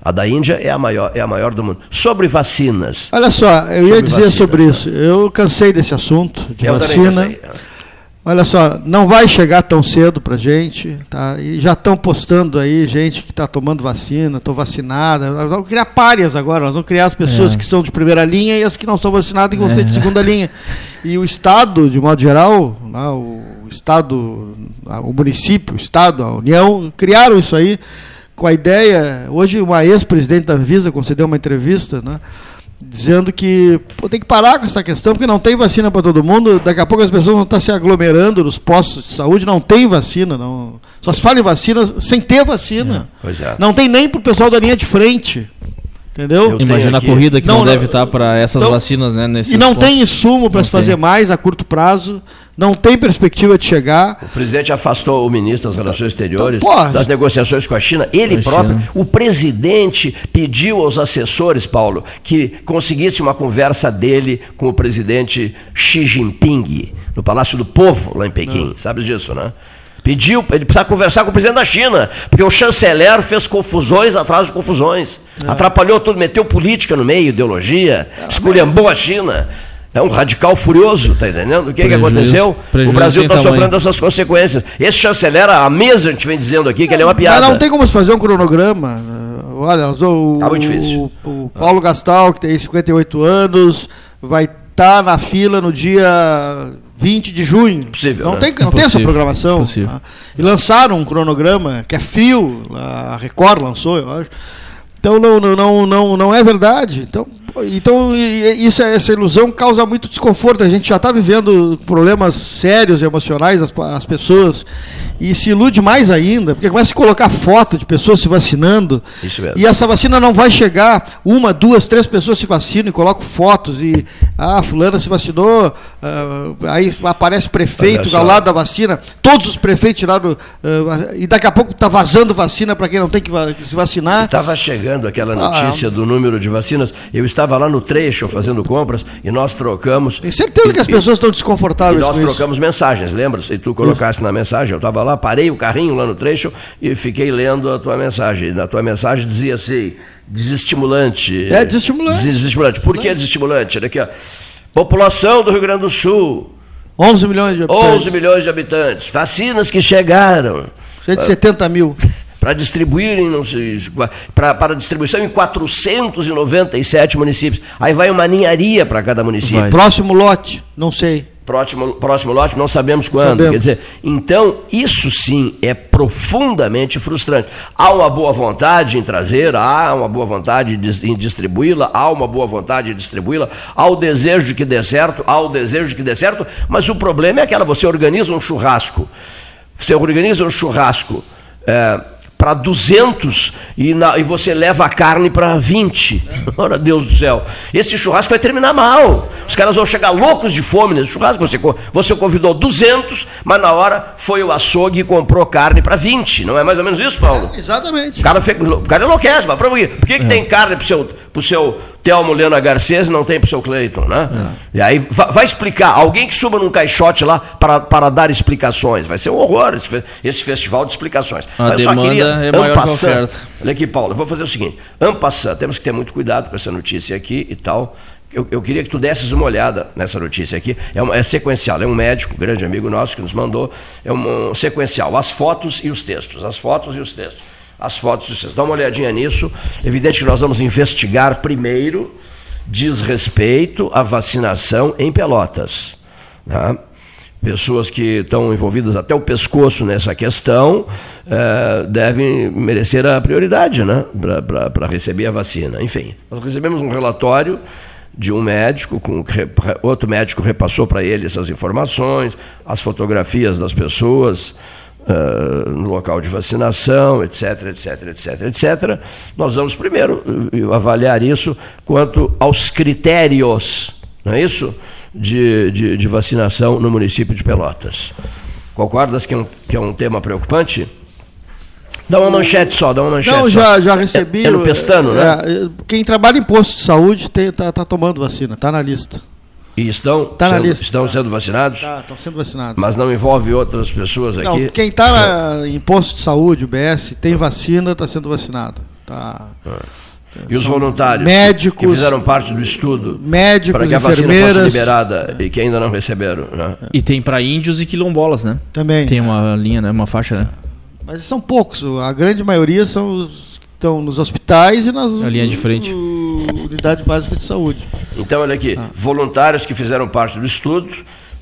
A da Índia é a maior, é a maior do mundo. Sobre vacinas. Olha só, eu ia dizer vacina, sobre tá? isso. Eu cansei desse assunto de Eu vacina. pensei. Olha só, não vai chegar tão cedo pra gente, tá? E já estão postando aí gente que está tomando vacina, estou vacinada. Nós vamos criar párias agora, nós vamos criar as pessoas É. que são de primeira linha e as que não são vacinadas e que vão ser de segunda linha. E o Estado, de modo geral, o Estado, o município, o Estado, a União, criaram isso aí com a ideia. Hoje, uma ex-presidente da Anvisa concedeu uma entrevista, né? dizendo que pô, tem que parar com essa questão, porque não tem vacina para todo mundo. Daqui a pouco as pessoas vão estar se aglomerando nos postos de saúde, não tem vacina. Não. Só se fala em vacina sem ter vacina. Pois é. Não tem nem para o pessoal da linha de frente. Entendeu? Eu Imagina aqui- a corrida que não, Não, deve estar para essas então- vacinas, né? E não pontos. tem insumo para se fazer tem. mais a curto prazo, não tem perspectiva de chegar. O presidente afastou o ministro das Relações Exteriores Então, porra. das negociações com a China. Ele a próprio, China. o presidente pediu aos assessores, Paulo, que conseguisse uma conversa dele com o presidente Xi Jinping, no Palácio do Povo, lá em Pequim. Sabe disso, né? Pediu, ele precisa conversar com o presidente da China, porque o chanceler fez confusões atrás de confusões. É. Atrapalhou tudo, meteu política no meio, ideologia, esculhambou a China. É um radical furioso, tá entendendo? O que, que Prejuízo- aconteceu? O Brasil está sofrendo essas consequências. Esse chanceler, há meses a gente vem dizendo aqui que ele é uma piada. Mas não tem como se fazer um cronograma. Olha, o, Tá muito difícil. o, o Paulo Gastal, que tem 58 anos, vai estar na fila no dia 20 de junho. Possível, Não, né? tem, não tem essa programação. impossível. tá? E lançaram um cronograma que é frio, a Record lançou, eu acho. Então não, não, não, não, não é verdade. Então, então isso, essa ilusão causa muito desconforto. A gente já está vivendo problemas sérios emocionais as, as pessoas e se ilude mais ainda, porque começa a colocar foto de pessoas se vacinando Isso mesmo. e essa vacina não vai chegar. Uma, duas, três pessoas se vacinam e colocam fotos e ah, fulana se vacinou, ah, aí aparece prefeito ao lado da vacina, todos os prefeitos tiraram ah, e daqui a pouco está vazando vacina para quem não tem que, se vacinar. Estava chegando aquela Ah, notícia do número de vacinas. Eu estava lá no trecho fazendo compras e nós trocamos. Tenho certeza que as E- pessoas estão E desconfortáveis nós com isso. trocamos mensagens, lembra? Se tu colocasse na mensagem, eu estava lá, parei o carrinho lá no trecho e fiquei lendo a tua mensagem. Na tua mensagem dizia assim: desestimulante. É, desestimulante. Desestimulante. Por que desestimulante? Olha aqui, ó. População do Rio Grande do Sul, 11 milhões de habitantes. 11 milhões de habitantes. Vacinas que chegaram Gente de 70 mil. para distribuírem, não sei, pra- para distribuição em 497 municípios. Aí vai uma ninharia para cada município. Vai. Próximo lote, não sei. Próximo, próximo lote, não sabemos quando. Sabemos. Quer dizer, então, isso sim é profundamente frustrante. Há uma boa vontade em trazer, há uma boa vontade de- em distribuí-la, há uma boa vontade em distribuí-la, há o desejo de que dê certo, há o desejo de que dê certo, mas o problema é aquela, você organiza um churrasco, você organiza um churrasco para 200 e, na- e você leva a carne para 20. Ora, Deus do céu. Esse churrasco vai terminar mal. Os caras vão chegar loucos de fome nesse churrasco. Você, você convidou 200, mas na hora foi o açougue e comprou carne para 20. Não é mais ou menos isso, Paulo? Exatamente. O cara, o cara enlouquece, mas por que, que tem carne pro seu, pro seu Telmo Lena Garcês não tem pro seu Cleiton, né? E aí vai, explicar, alguém que suba num caixote lá para, para dar explicações. Vai ser um horror esse, fe- esse festival de explicações. A Mas eu só demanda queria, é maior que a oferta. Olha aqui, Paulo, vou fazer o seguinte: ampassando, temos que ter muito cuidado com essa notícia aqui e tal. Eu, eu queria que tu desses uma olhada nessa notícia aqui. É, uma- é sequencial, é um médico, um grande amigo nosso que nos mandou. É um, um sequencial, as fotos e os textos. As fotos e os textos. As fotos e os textos. Dá uma olhadinha nisso. Evidente que nós vamos investigar primeiro, diz respeito à vacinação em Pelotas. Tá? pessoas que estão envolvidas até o pescoço nessa questão eh, devem merecer a prioridade né, para receber a vacina. Enfim, nós recebemos um relatório de um médico, com, outro médico repassou para ele essas informações, as fotografias das pessoas eh, no local de vacinação, etc, etc, etc, etc. Nós vamos primeiro eh, avaliar isso quanto aos critérios, não é isso? De, de, de vacinação no município de Pelotas. Concordas que é um, que é um tema preocupante? Dá uma manchete só, dá uma manchete Não, só. já, já recebi. É, é no pestano, né? é, quem trabalha em posto de saúde está tá, tomando vacina, está na lista. E estão, Tá sendo, lista. estão sendo vacinados, Estão sendo vacinados. mas não envolve outras pessoas aqui. Não, quem está em posto de saúde, UBS, tem vacina, está sendo vacinado. Tá. E os voluntários médicos- que fizeram parte do estudo Médicos, para que a vacina fosse liberada e que ainda não receberam. Né? E tem para índios e quilombolas, né? Também. Tem uma linha, né? Uma faixa, né? Mas são poucos. A grande maioria são os estão nos hospitais e nas A linha de frente. unidade básica de saúde. Então, olha aqui, voluntários que fizeram parte do estudo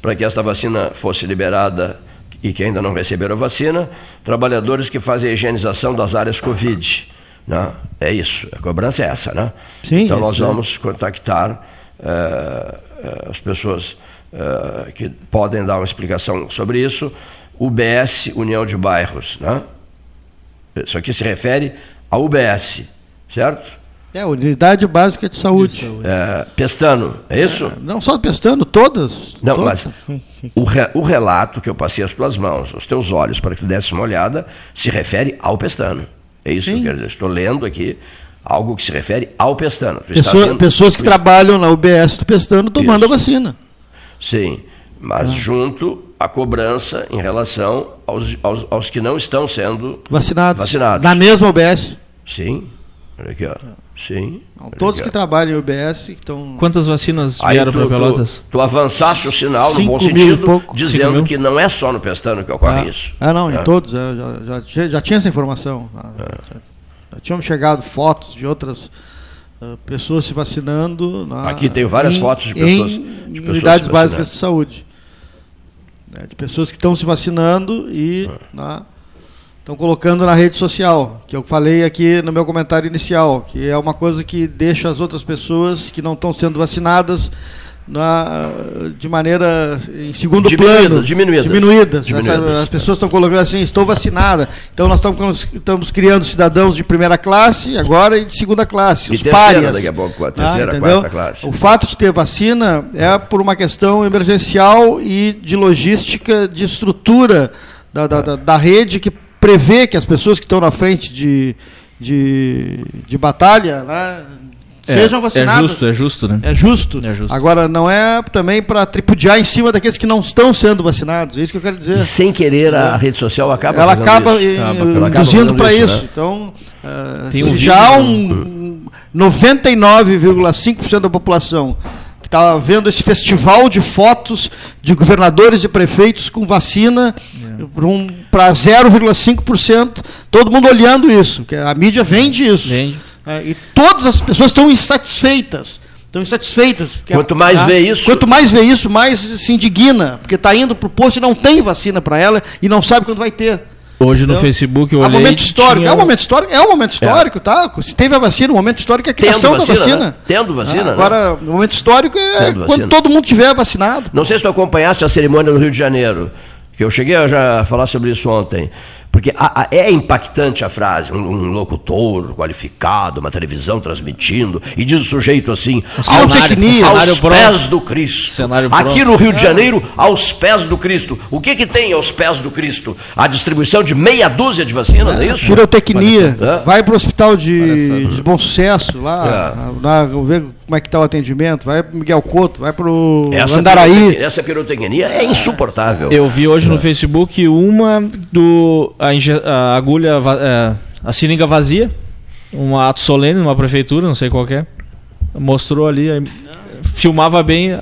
para que esta vacina fosse liberada e que ainda não receberam a vacina, trabalhadores que fazem a higienização das áreas Covid. Né? É isso, a cobrança é essa, né? Sim, então nós isso é. vamos contactar eh, eh, as pessoas eh, que podem dar uma explicação sobre isso. UBS, União de Bairros, né? Isso aqui se refere à UBS, certo? É, unidade básica de saúde. É, Pestano, é isso? Não só testando, todas. Não, todas. mas o, re- o relato que eu passei às tuas mãos, aos teus olhos, para que tu desse uma olhada, se refere ao pestano. É isso que eu Sim. quero dizer. Estou lendo aqui algo que se refere ao pestano. Pessoa- pessoas que trabalham na UBS do Pestano tomando Isso. a vacina. Sim, mas junto à cobrança em relação aos, aos, aos que não estão sendo. Vacinados. Vacinados. Na mesma UBS. Sim, olha aqui, ó. Sim. olha Todos aqui, que ó. trabalham em UBS que estão. Quantas vacinas vieram tu, para tu, Pelotas? tu avançaste o sinal no bom sentido, dizendo que não é só no pestano que ocorre Ah, isso. ah, não, em É. todos. é, Já, já, já tinha essa informação. Ah, Já, já tinham chegado fotos de outras ah, pessoas se vacinando. na- Aqui tem várias em- fotos de pessoas- em de pessoas unidades se básicas de saúde. Né, de pessoas que estão se vacinando e Ah. na- estão colocando na rede social, que eu falei aqui no meu comentário inicial, que é uma coisa que deixa as outras pessoas que não estão sendo vacinadas na- de maneira em segundo plano, diminuídas. diminuídas. Diminuídas, Essa- as pessoas estão colocando assim, estou vacinada. Então nós estamos, estamos criando cidadãos de primeira classe agora e de segunda classe, E os terceira párias. daqui a pouco, a Ah, terceira, entendeu? quarta classe. O fato de ter vacina é por uma questão emergencial e de logística, de estrutura da, da, da- da rede que prevê que as pessoas que estão na frente de, de, de batalha né, sejam é, vacinadas. É justo, é justo, né? É justo. É justo. Agora, não é também para tripudiar em cima daqueles que não estão sendo vacinados. É isso que eu quero dizer. E sem querer, a rede social acaba Ela fazendo acaba isso. eh, Acaba- ela acaba induzindo para isso. né? Então, eh, Tem um se vídeo já há um 99,5% da população que está vendo esse festival de fotos de governadores e prefeitos com vacina para 0,5%, todo mundo olhando isso, que a mídia vende isso. Vende. É, e todas as pessoas estão insatisfeitas. Estão insatisfeitas. Quanto mais a- vê isso- Quanto mais vê isso, mais se indigna. Porque está indo para o posto e não tem vacina para ela e não sabe quando vai ter. Hoje no? Facebook eu É um olhei. momento histórico. tinha- É um momento histórico, é um momento histórico, tá? Se teve a vacina, o momento histórico é a Tendo criação vacina, da vacina. né? Tendo vacina, Ah, né? Agora, o momento histórico é Tendo quando vacina. todo mundo tiver vacinado. Não sei se tu acompanhaste a cerimônia no Rio de Janeiro, que eu cheguei a já falar sobre isso ontem. Porque a- a- é impactante a frase, um, um locutor qualificado, uma televisão transmitindo, e diz o sujeito assim, aos, cenário- aos cenário pronto. pés do Cristo. Cenário Aqui pronto. no Rio de Janeiro, aos pés do Cristo. O que que tem aos pés do Cristo? A distribuição de meia dúzia de vacinas, é isso? Pirotecnia. Parece- Vai para o hospital de, de Bom Sucesso, lá, É. lá, ver como é que está o atendimento. Vai para Miguel Couto, vai para o Andaraí. pirotecnia- Essa pirotecnia é insuportável. Eu vi hoje no Facebook uma do a, a agulha, va- é, a seringa vazia, um ato solene numa prefeitura, não sei qual é. Mostrou ali, aí, filmava bem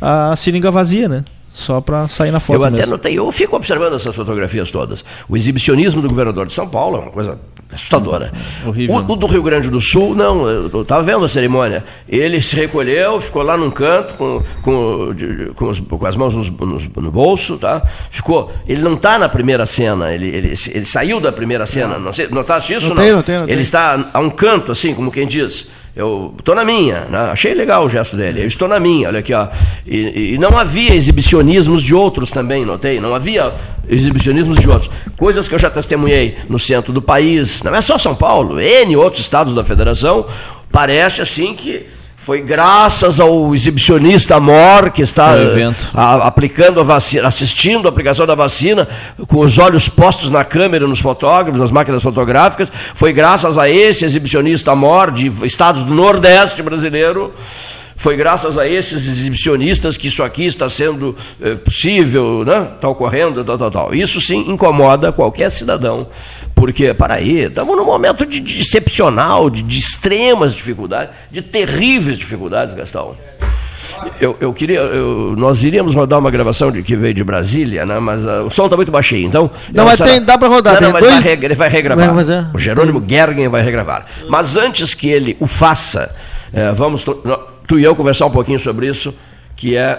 a, a seringa vazia, né? Só pra sair na foto Eu até mesmo. notei, eu fico observando essas fotografias todas. O exibicionismo do governador de São Paulo é uma coisa assustadora. Horrível, O, o do Rio Grande do Sul, não, eu estava vendo a cerimônia. Ele se recolheu, ficou lá num canto com, com, de- com, os- com as mãos nos- nos- no bolso, tá? Ficou. Ele não está na primeira cena, ele, ele, ele saiu da primeira cena. Não sei, notaste isso? Notei, notei, notei. Ele está a um canto, assim, como quem diz. Eu estou na minha, né? achei legal o gesto dele. Eu estou na minha, olha aqui, ó. E, e- não havia exibicionismos de outros também, notei. Não havia exibicionismos de outros. Coisas que eu já testemunhei no centro do país, não é só São Paulo, N outros estados da federação. Parece assim que foi graças ao exibicionista Mor que está evento. a- aplicando a vacina, assistindo a aplicação da vacina, com os olhos postos na câmera, nos fotógrafos, nas máquinas fotográficas. Foi graças a esse exibicionista mor de estados do Nordeste brasileiro. Foi graças a esses exibicionistas que isso aqui está sendo eh, possível, né? está ocorrendo, tal, tal, tal. Isso sim incomoda qualquer cidadão, porque, para aí, estamos num momento de, de excepcional, de, de extremas dificuldades, de terríveis dificuldades, Gastão. Eu, eu queria, eu- nós iríamos rodar uma gravação de, que veio de Brasília, né? mas ah, o som está muito baixinho, então. Não, mas será- tem- dá pra rodar, Não, não, tem dois- vai, ele vai regravar. Vai. O Jerônimo Gergen vai regravar. Mas antes que ele o faça, eh, vamos tu e eu conversar um pouquinho sobre isso, que é,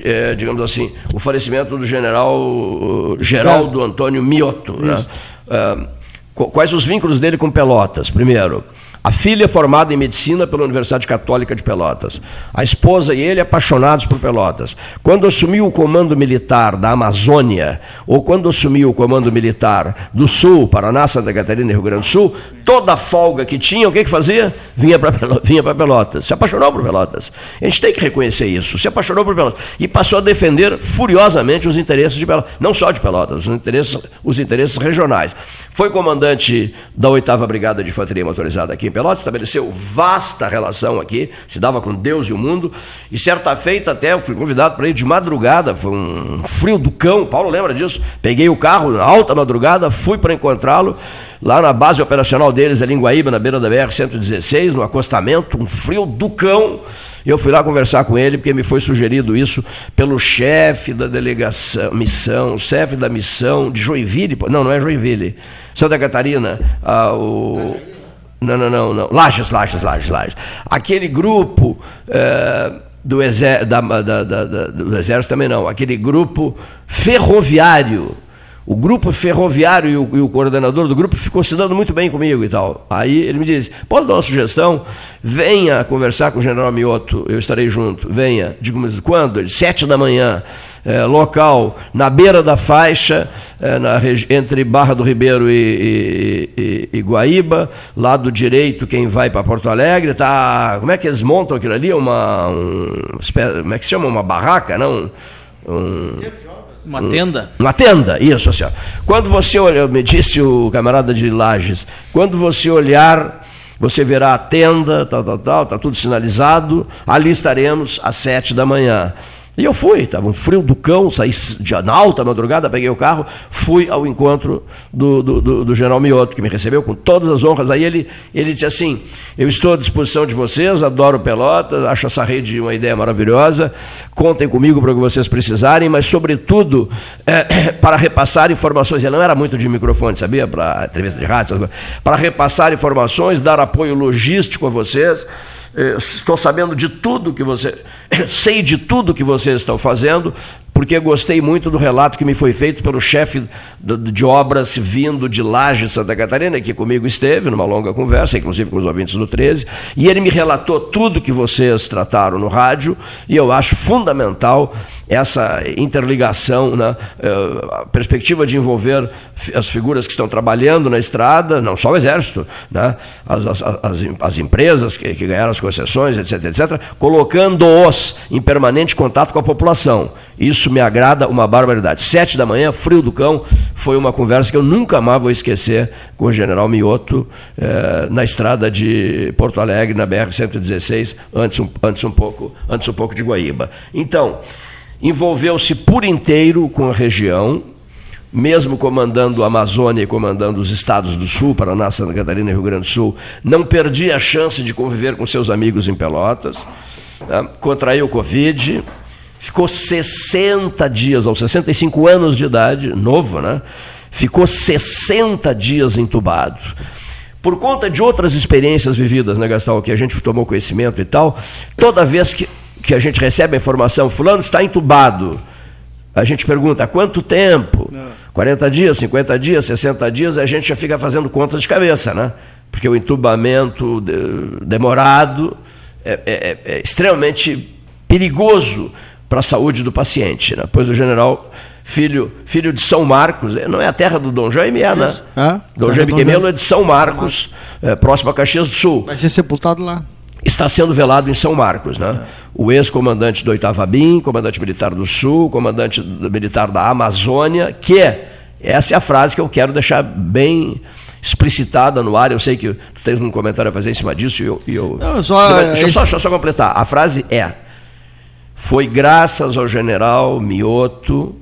eh, digamos assim, o falecimento do general Geraldo Antônio Mioto. né? Ah, qu- quais os vínculos dele com Pelotas? Primeiro, A filha é formada em medicina pela Universidade Católica de Pelotas. A esposa e ele apaixonados por Pelotas. Quando assumiu o comando militar da Amazônia, ou quando assumiu o comando militar do Sul, Paraná, Santa Catarina e Rio Grande do Sul, toda a folga que tinha, o que, que fazia? Vinha para vinha Pelotas. Se apaixonou por Pelotas. A gente tem que reconhecer isso. Se apaixonou por Pelotas. E passou a defender furiosamente os interesses de Pelotas. Não só de Pelotas, os interesses, os interesses regionais. Foi comandante da 8 Brigada de Infantaria Motorizada aqui em Pelotas, estabeleceu vasta relação aqui, se dava com Deus e o mundo. E certa feita até eu fui convidado para ir de madrugada, foi um frio do cão, Paulo lembra disso? Peguei o carro na alta madrugada, fui para encontrá-lo lá na base operacional deles, ali em Guaíba, na beira da BR-116, no acostamento, um frio do cão. Eu fui lá conversar com ele, porque me foi sugerido isso pelo chefe da delegação, missão, chefe da missão de Joinville, não, não é Joinville, Santa Catarina, ah, o... Não, não, não, não. Lages, Lages, Lages. Aquele grupo é, do, exército, da, da, da, do exército também não, aquele grupo ferroviário o grupo ferroviário e o, e o, coordenador do grupo ficou se dando muito bem comigo e tal. Aí ele me disse: Posso dar uma sugestão? Venha conversar com o general Mioto, eu estarei junto. Venha. Digo, mas quando? Sete da manhã, é, local, na beira da faixa, é, na, entre Barra do Ribeiro e, e, e, Guaíba, lado direito, quem vai para Porto Alegre, tá. Como é que eles montam aquilo ali? Uma. Um, como é que se chama? Uma barraca, não? Um, uma tenda? Uma tenda, isso, senhor. Quando você olhar, me disse o camarada de Lages, quando você olhar, você verá a tenda, tal, tal, tal, está tudo sinalizado, ali estaremos às sete da manhã. E eu fui, estava um frio do cão, saí de, alta madrugada, peguei o carro, fui ao encontro do, do, do, do, general Mioto, que me recebeu com todas as honras. Aí ele, ele disse assim: Eu estou à disposição de vocês, adoro Pelotas, acho essa rede uma ideia maravilhosa, contem comigo para o que vocês precisarem, mas, sobretudo, é, para repassar informações. Ele não era muito de microfone, sabia? Para entrevista de rádio, para repassar informações, dar apoio logístico a vocês. Eh, estou sabendo de tudo que você, sei de tudo que vocês estão fazendo, porque gostei muito do relato que me foi feito pelo chefe de obras vindo de Laje, Santa Catarina, que comigo esteve numa longa conversa, inclusive com os ouvintes do 13, e ele me relatou tudo que vocês trataram no rádio, e eu acho fundamental essa interligação, né? Eh, a perspectiva de envolver as figuras que estão trabalhando na estrada, não só o Exército, né? as, as, as, as empresas que, que ganharam as concessões, etc., etc., colocando-os em permanente contato com a população. Isso me agrada uma barbaridade. Sete da manhã, frio do cão, foi uma conversa que eu nunca mais vou esquecer com o general Mioto eh, na estrada de Porto Alegre, na BR-116, antes um, antes, um pouco, antes um pouco de Guaíba. Então, envolveu-se por inteiro com a região, mesmo comandando a Amazônia e comandando os estados do Sul, Paraná, Santa Catarina e Rio Grande do Sul, não perdia a chance de conviver com seus amigos em Pelotas, né? contraiu o Covid, ficou 60 dias, aos 65 anos de idade, novo, né? Ficou 60 dias entubado. Por conta de outras experiências vividas, né, Gastão, que a gente tomou conhecimento e tal, toda vez que, que a gente recebe a informação, fulano está entubado, a gente pergunta, quanto tempo? Não. 40 dias, 50 dias, 60 dias, a gente já fica fazendo contas de cabeça, né? Porque o entubamento demorado é, é, é, é extremamente perigoso para a saúde do paciente. Né? Pois o general, filho, filho de São Marcos, é, não é a terra do Dom Jaime, é, né? Ah, Dom Jaime Quemelo é de São Marcos, é, próximo a Caxias do Sul. Vai ser sepultado lá. Está sendo velado em São Marcos, né? É. O ex-comandante do 8 BIM, comandante militar do Sul, comandante militar da Amazônia, que essa é a frase que eu quero deixar bem explicitada no ar. Eu sei que tu tens um comentário a fazer em cima disso e eu. E eu... Não, só, deixa, eu só, deixa eu só completar. A frase é foi graças ao general Mioto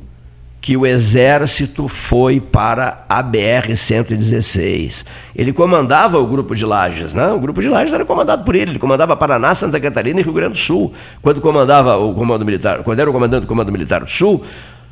que o exército foi para a BR-116. Ele comandava o grupo de Lages, né? o grupo de Lages era comandado por ele, ele comandava Paraná, Santa Catarina e Rio Grande do Sul. Quando comandava o comando militar, quando era o comandante do Comando Militar do Sul,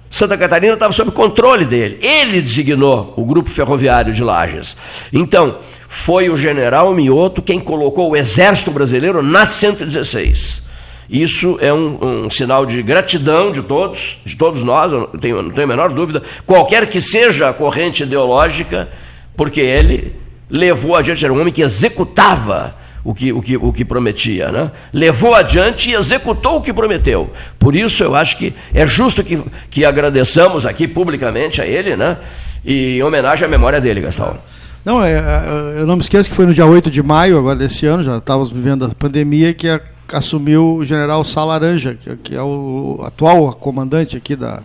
Santa Catarina estava sob controle dele. Ele designou o grupo ferroviário de Lages. Então, foi o general Mioto quem colocou o exército brasileiro na 116. Isso é um, um, sinal de gratidão de todos, de todos nós, não tenho, não tenho a menor dúvida, qualquer que seja a corrente ideológica, porque ele levou adiante, era um homem que executava o que, o que, o que prometia, né? levou adiante e executou o que prometeu. Por isso eu acho que é justo que, que agradeçamos aqui publicamente a ele, né? e em homenagem à memória dele, Gastão. Não, é, é, eu não me esqueço que foi no dia 8 de maio agora desse ano, já estávamos vivendo a pandemia, que a, assumiu o general Salaranja, que, que é o atual comandante aqui da,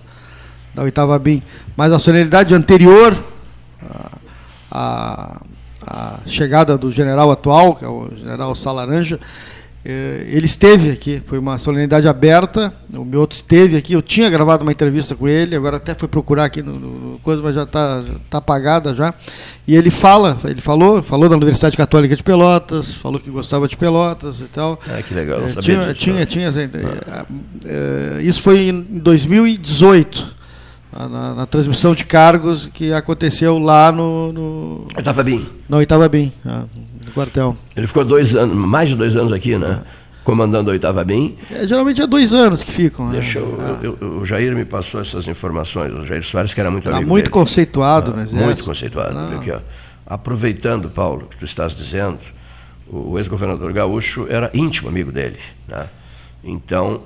da oitava BIM. Mas a solenidade anterior à, à chegada do general atual, que é o general Salaranja, ele esteve aqui, foi uma solenidade aberta, o meu outro esteve aqui, eu tinha gravado uma entrevista com ele, agora até fui procurar aqui no, no coisa, mas já está tá apagada já. E ele fala, ele falou, falou da Universidade Católica de Pelotas, falou que gostava de Pelotas e tal. Ah, que legal, é, tinha, disso, tinha, tinha, ah. é, isso foi em 2018. Na, na, na, transmissão de cargos que aconteceu lá no. no Oitava BIM. Na Oitava BIM. Ah, quartel. Ele ficou dois anos, mais de dois anos aqui, né? Comandando a oitava BIM. É, geralmente é dois anos que ficam. Né? Deixa eu, ah. eu, eu, o Jair me passou essas informações. O Jair Soares, que era muito amigo muito dele. conceituado, né? Muito conceituado. Aqui, ó. Aproveitando, Paulo, que tu estás dizendo, o ex-governador Gaúcho era íntimo amigo dele. Né? Então,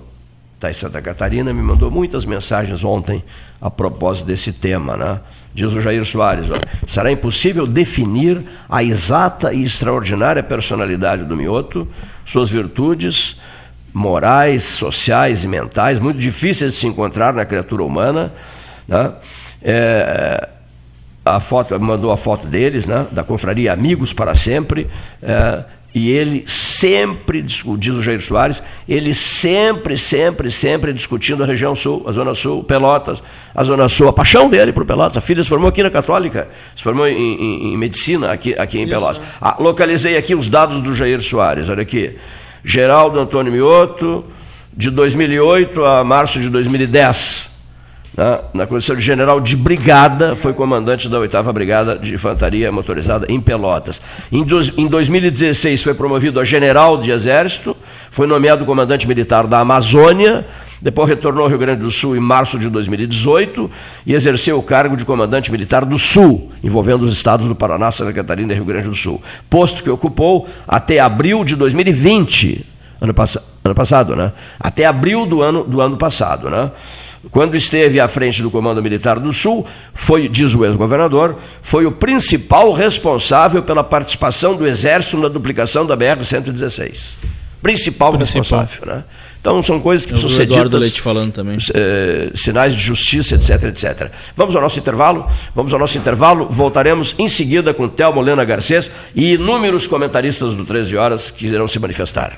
está em Santa Catarina, me mandou muitas mensagens ontem a propósito desse tema, né? Diz o Jair Soares, ó, será impossível definir a exata e extraordinária personalidade do Mioto, suas virtudes morais, sociais e mentais, muito difíceis de se encontrar na criatura humana. Né? É, a foto, mandou a foto deles, né? da confraria Amigos para Sempre. É, e ele sempre, diz o Jair Soares, ele sempre, sempre, sempre discutindo a região sul, a Zona Sul, Pelotas, a Zona Sul, a paixão dele por Pelotas. A filha se formou aqui na Católica, se formou em, em, em medicina aqui, aqui em Isso. Pelotas. Ah, localizei aqui os dados do Jair Soares, olha aqui. Geraldo Antônio Mioto, de 2008 a março de 2010 na, na condição de general de brigada, foi comandante da 8 Brigada de Infantaria Motorizada em Pelotas. Em, em 2016 foi promovido a general de Exército, foi nomeado comandante militar da Amazônia, depois retornou ao Rio Grande do Sul em março de 2018 e exerceu o cargo de comandante militar do Sul, envolvendo os estados do Paraná, Santa Catarina e Rio Grande do Sul. Posto que ocupou até abril de 2020, ano, pass ano passado, né? Até abril do ano, do ano passado, né? Quando esteve à frente do Comando Militar do Sul, foi, diz o ex-governador, foi o principal responsável pela participação do Exército na duplicação da BR-116. Principal, principal, responsável, né? Então são coisas que precisam ser ditas. Leite falando também. Eh, sinais de justiça, etc, etc. Vamos ao nosso intervalo. Vamos ao nosso intervalo. Voltaremos em seguida com Thelma Lena Garcês e inúmeros comentaristas do 13 horas que irão se manifestar.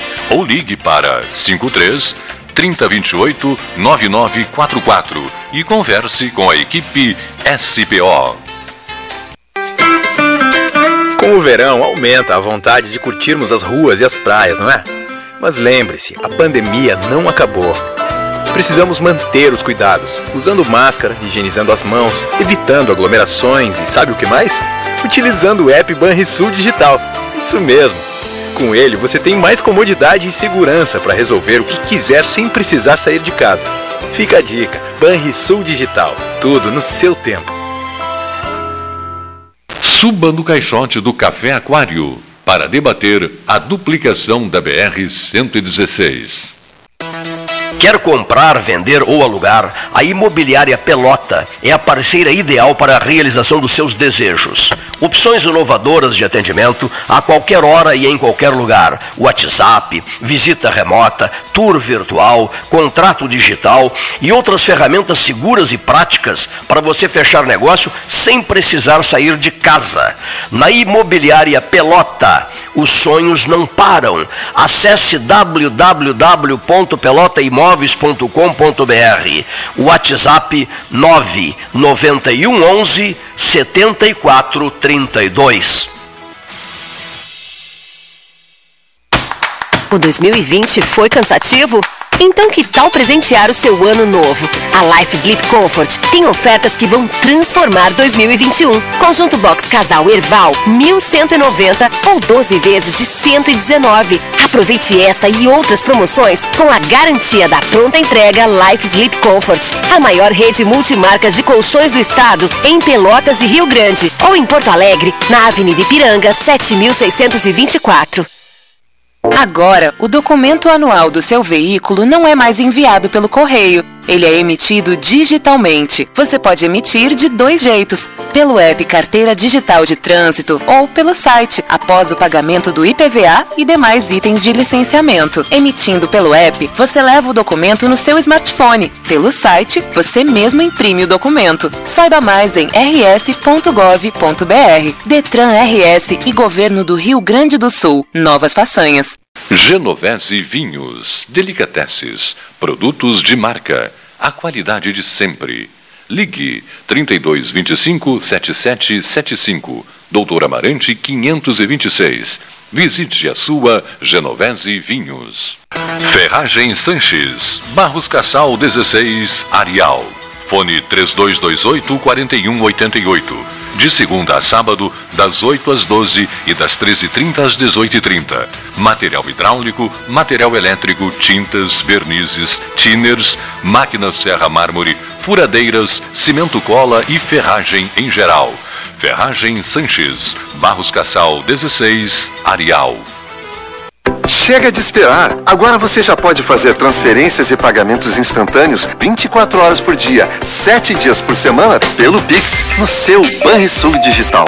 ou ligue para 53 3028 9944 e converse com a equipe SPO. Com o verão aumenta a vontade de curtirmos as ruas e as praias, não é? Mas lembre-se, a pandemia não acabou. Precisamos manter os cuidados, usando máscara, higienizando as mãos, evitando aglomerações e sabe o que mais? Utilizando o app Banrisul Digital. Isso mesmo com ele, você tem mais comodidade e segurança para resolver o que quiser sem precisar sair de casa. Fica a dica: Banrisul Digital. Tudo no seu tempo. Suba no caixote do Café Aquário para debater a duplicação da BR-116. Quer comprar, vender ou alugar? A Imobiliária Pelota é a parceira ideal para a realização dos seus desejos. Opções inovadoras de atendimento a qualquer hora e em qualquer lugar. WhatsApp, visita remota, tour virtual, contrato digital e outras ferramentas seguras e práticas para você fechar negócio sem precisar sair de casa. Na Imobiliária Pelota, os sonhos não param. Acesse www.pelotaimóveis imóveis.com.br. WhatsApp 991 11 74 32. O 2020 foi cansativo? Então que tal presentear o seu ano novo? A Life Sleep Comfort tem ofertas que vão transformar 2021. Conjunto Box Casal Erval, 1190 ou 12 vezes de 119. Aproveite essa e outras promoções com a garantia da pronta entrega Life Sleep Comfort, a maior rede multimarcas de colchões do estado em Pelotas e Rio Grande ou em Porto Alegre, na Avenida Ipiranga, 7624. Agora, o documento anual do seu veículo não é mais enviado pelo correio. Ele é emitido digitalmente. Você pode emitir de dois jeitos: pelo app Carteira Digital de Trânsito ou pelo site, após o pagamento do IPVA e demais itens de licenciamento. Emitindo pelo app, você leva o documento no seu smartphone. Pelo site, você mesmo imprime o documento. Saiba mais em rs.gov.br. Detran RS e Governo do Rio Grande do Sul. Novas façanhas. Genovese Vinhos, Delicateces, produtos de marca, a qualidade de sempre. Ligue 3225 7775, Doutor Amarante 526. Visite a sua Genovese Vinhos. Ferragem Sanches, Barros Cassal 16, Arial. Fone 3228 4188. De segunda a sábado, das 8 às 12 e das 13h30 às 18h30. Material hidráulico, material elétrico, tintas, vernizes, tinners, máquinas serra mármore, furadeiras, cimento cola e ferragem em geral. Ferragem Sanches, Barros Cassal 16, Arial. Chega de esperar! Agora você já pode fazer transferências e pagamentos instantâneos 24 horas por dia, 7 dias por semana pelo Pix no seu Banrisul Digital.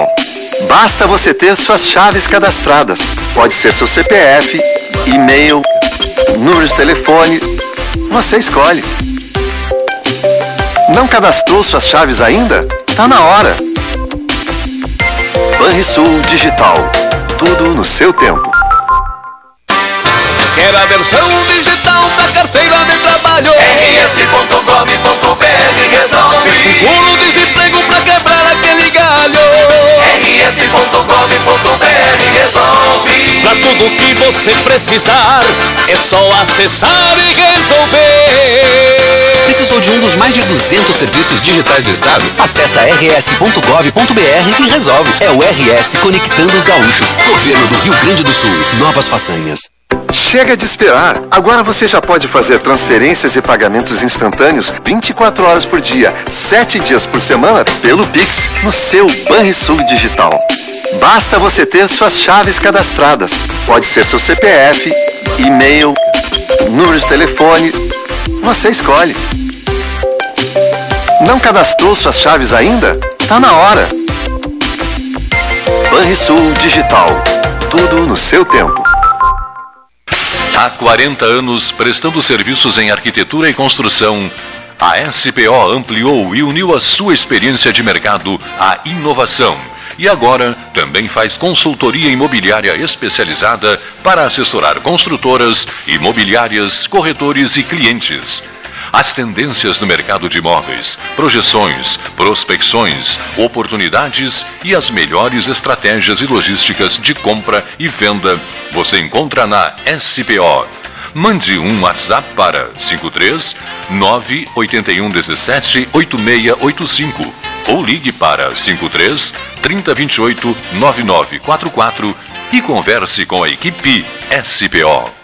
Basta você ter suas chaves cadastradas. Pode ser seu CPF, e-mail, número de telefone. Você escolhe. Não cadastrou suas chaves ainda? Tá na hora. Banrisul Digital. Tudo no seu tempo. Quer a versão digital da carteira de trabalho? rs.gov.br resolve. Seguro-desemprego pra quebrar aquele galho. rs.gov.br resolve. Pra tudo que você precisar, é só acessar e resolver. Precisou de um dos mais de 200 serviços digitais do Estado? Acesse rs.gov.br e resolve. É o RS Conectando os Gaúchos. Governo do Rio Grande do Sul. Novas façanhas. Chega de esperar! Agora você já pode fazer transferências e pagamentos instantâneos 24 horas por dia, 7 dias por semana pelo Pix no seu Banrisul Digital. Basta você ter suas chaves cadastradas. Pode ser seu CPF, e-mail, número de telefone. Você escolhe. Não cadastrou suas chaves ainda? Tá na hora. Banrisul Digital. Tudo no seu tempo. Há 40 anos prestando serviços em arquitetura e construção, a SPO ampliou e uniu a sua experiência de mercado à inovação. E agora também faz consultoria imobiliária especializada para assessorar construtoras, imobiliárias, corretores e clientes as tendências no mercado de imóveis, projeções, prospecções, oportunidades e as melhores estratégias e logísticas de compra e venda você encontra na SPO. Mande um WhatsApp para 53 981 17 8685 ou ligue para 53 3028 9944 e converse com a equipe SPO.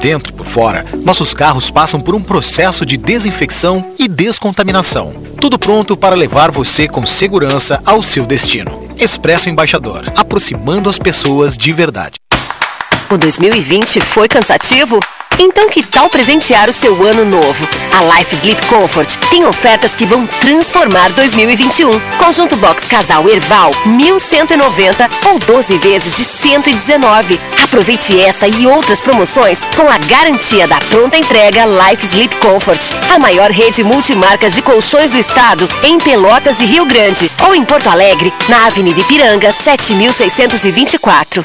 Dentro e por fora, nossos carros passam por um processo de desinfecção e descontaminação. Tudo pronto para levar você com segurança ao seu destino. Expresso Embaixador, aproximando as pessoas de verdade. O 2020 foi cansativo? Então que tal presentear o seu ano novo? A Life Sleep Comfort tem ofertas que vão transformar 2021. Conjunto Box Casal Erval, 1190 ou 12 vezes de 119. Aproveite essa e outras promoções com a garantia da pronta entrega Life Sleep Comfort. A maior rede multimarcas de colchões do estado em Pelotas e Rio Grande ou em Porto Alegre, na Avenida Ipiranga, 7624.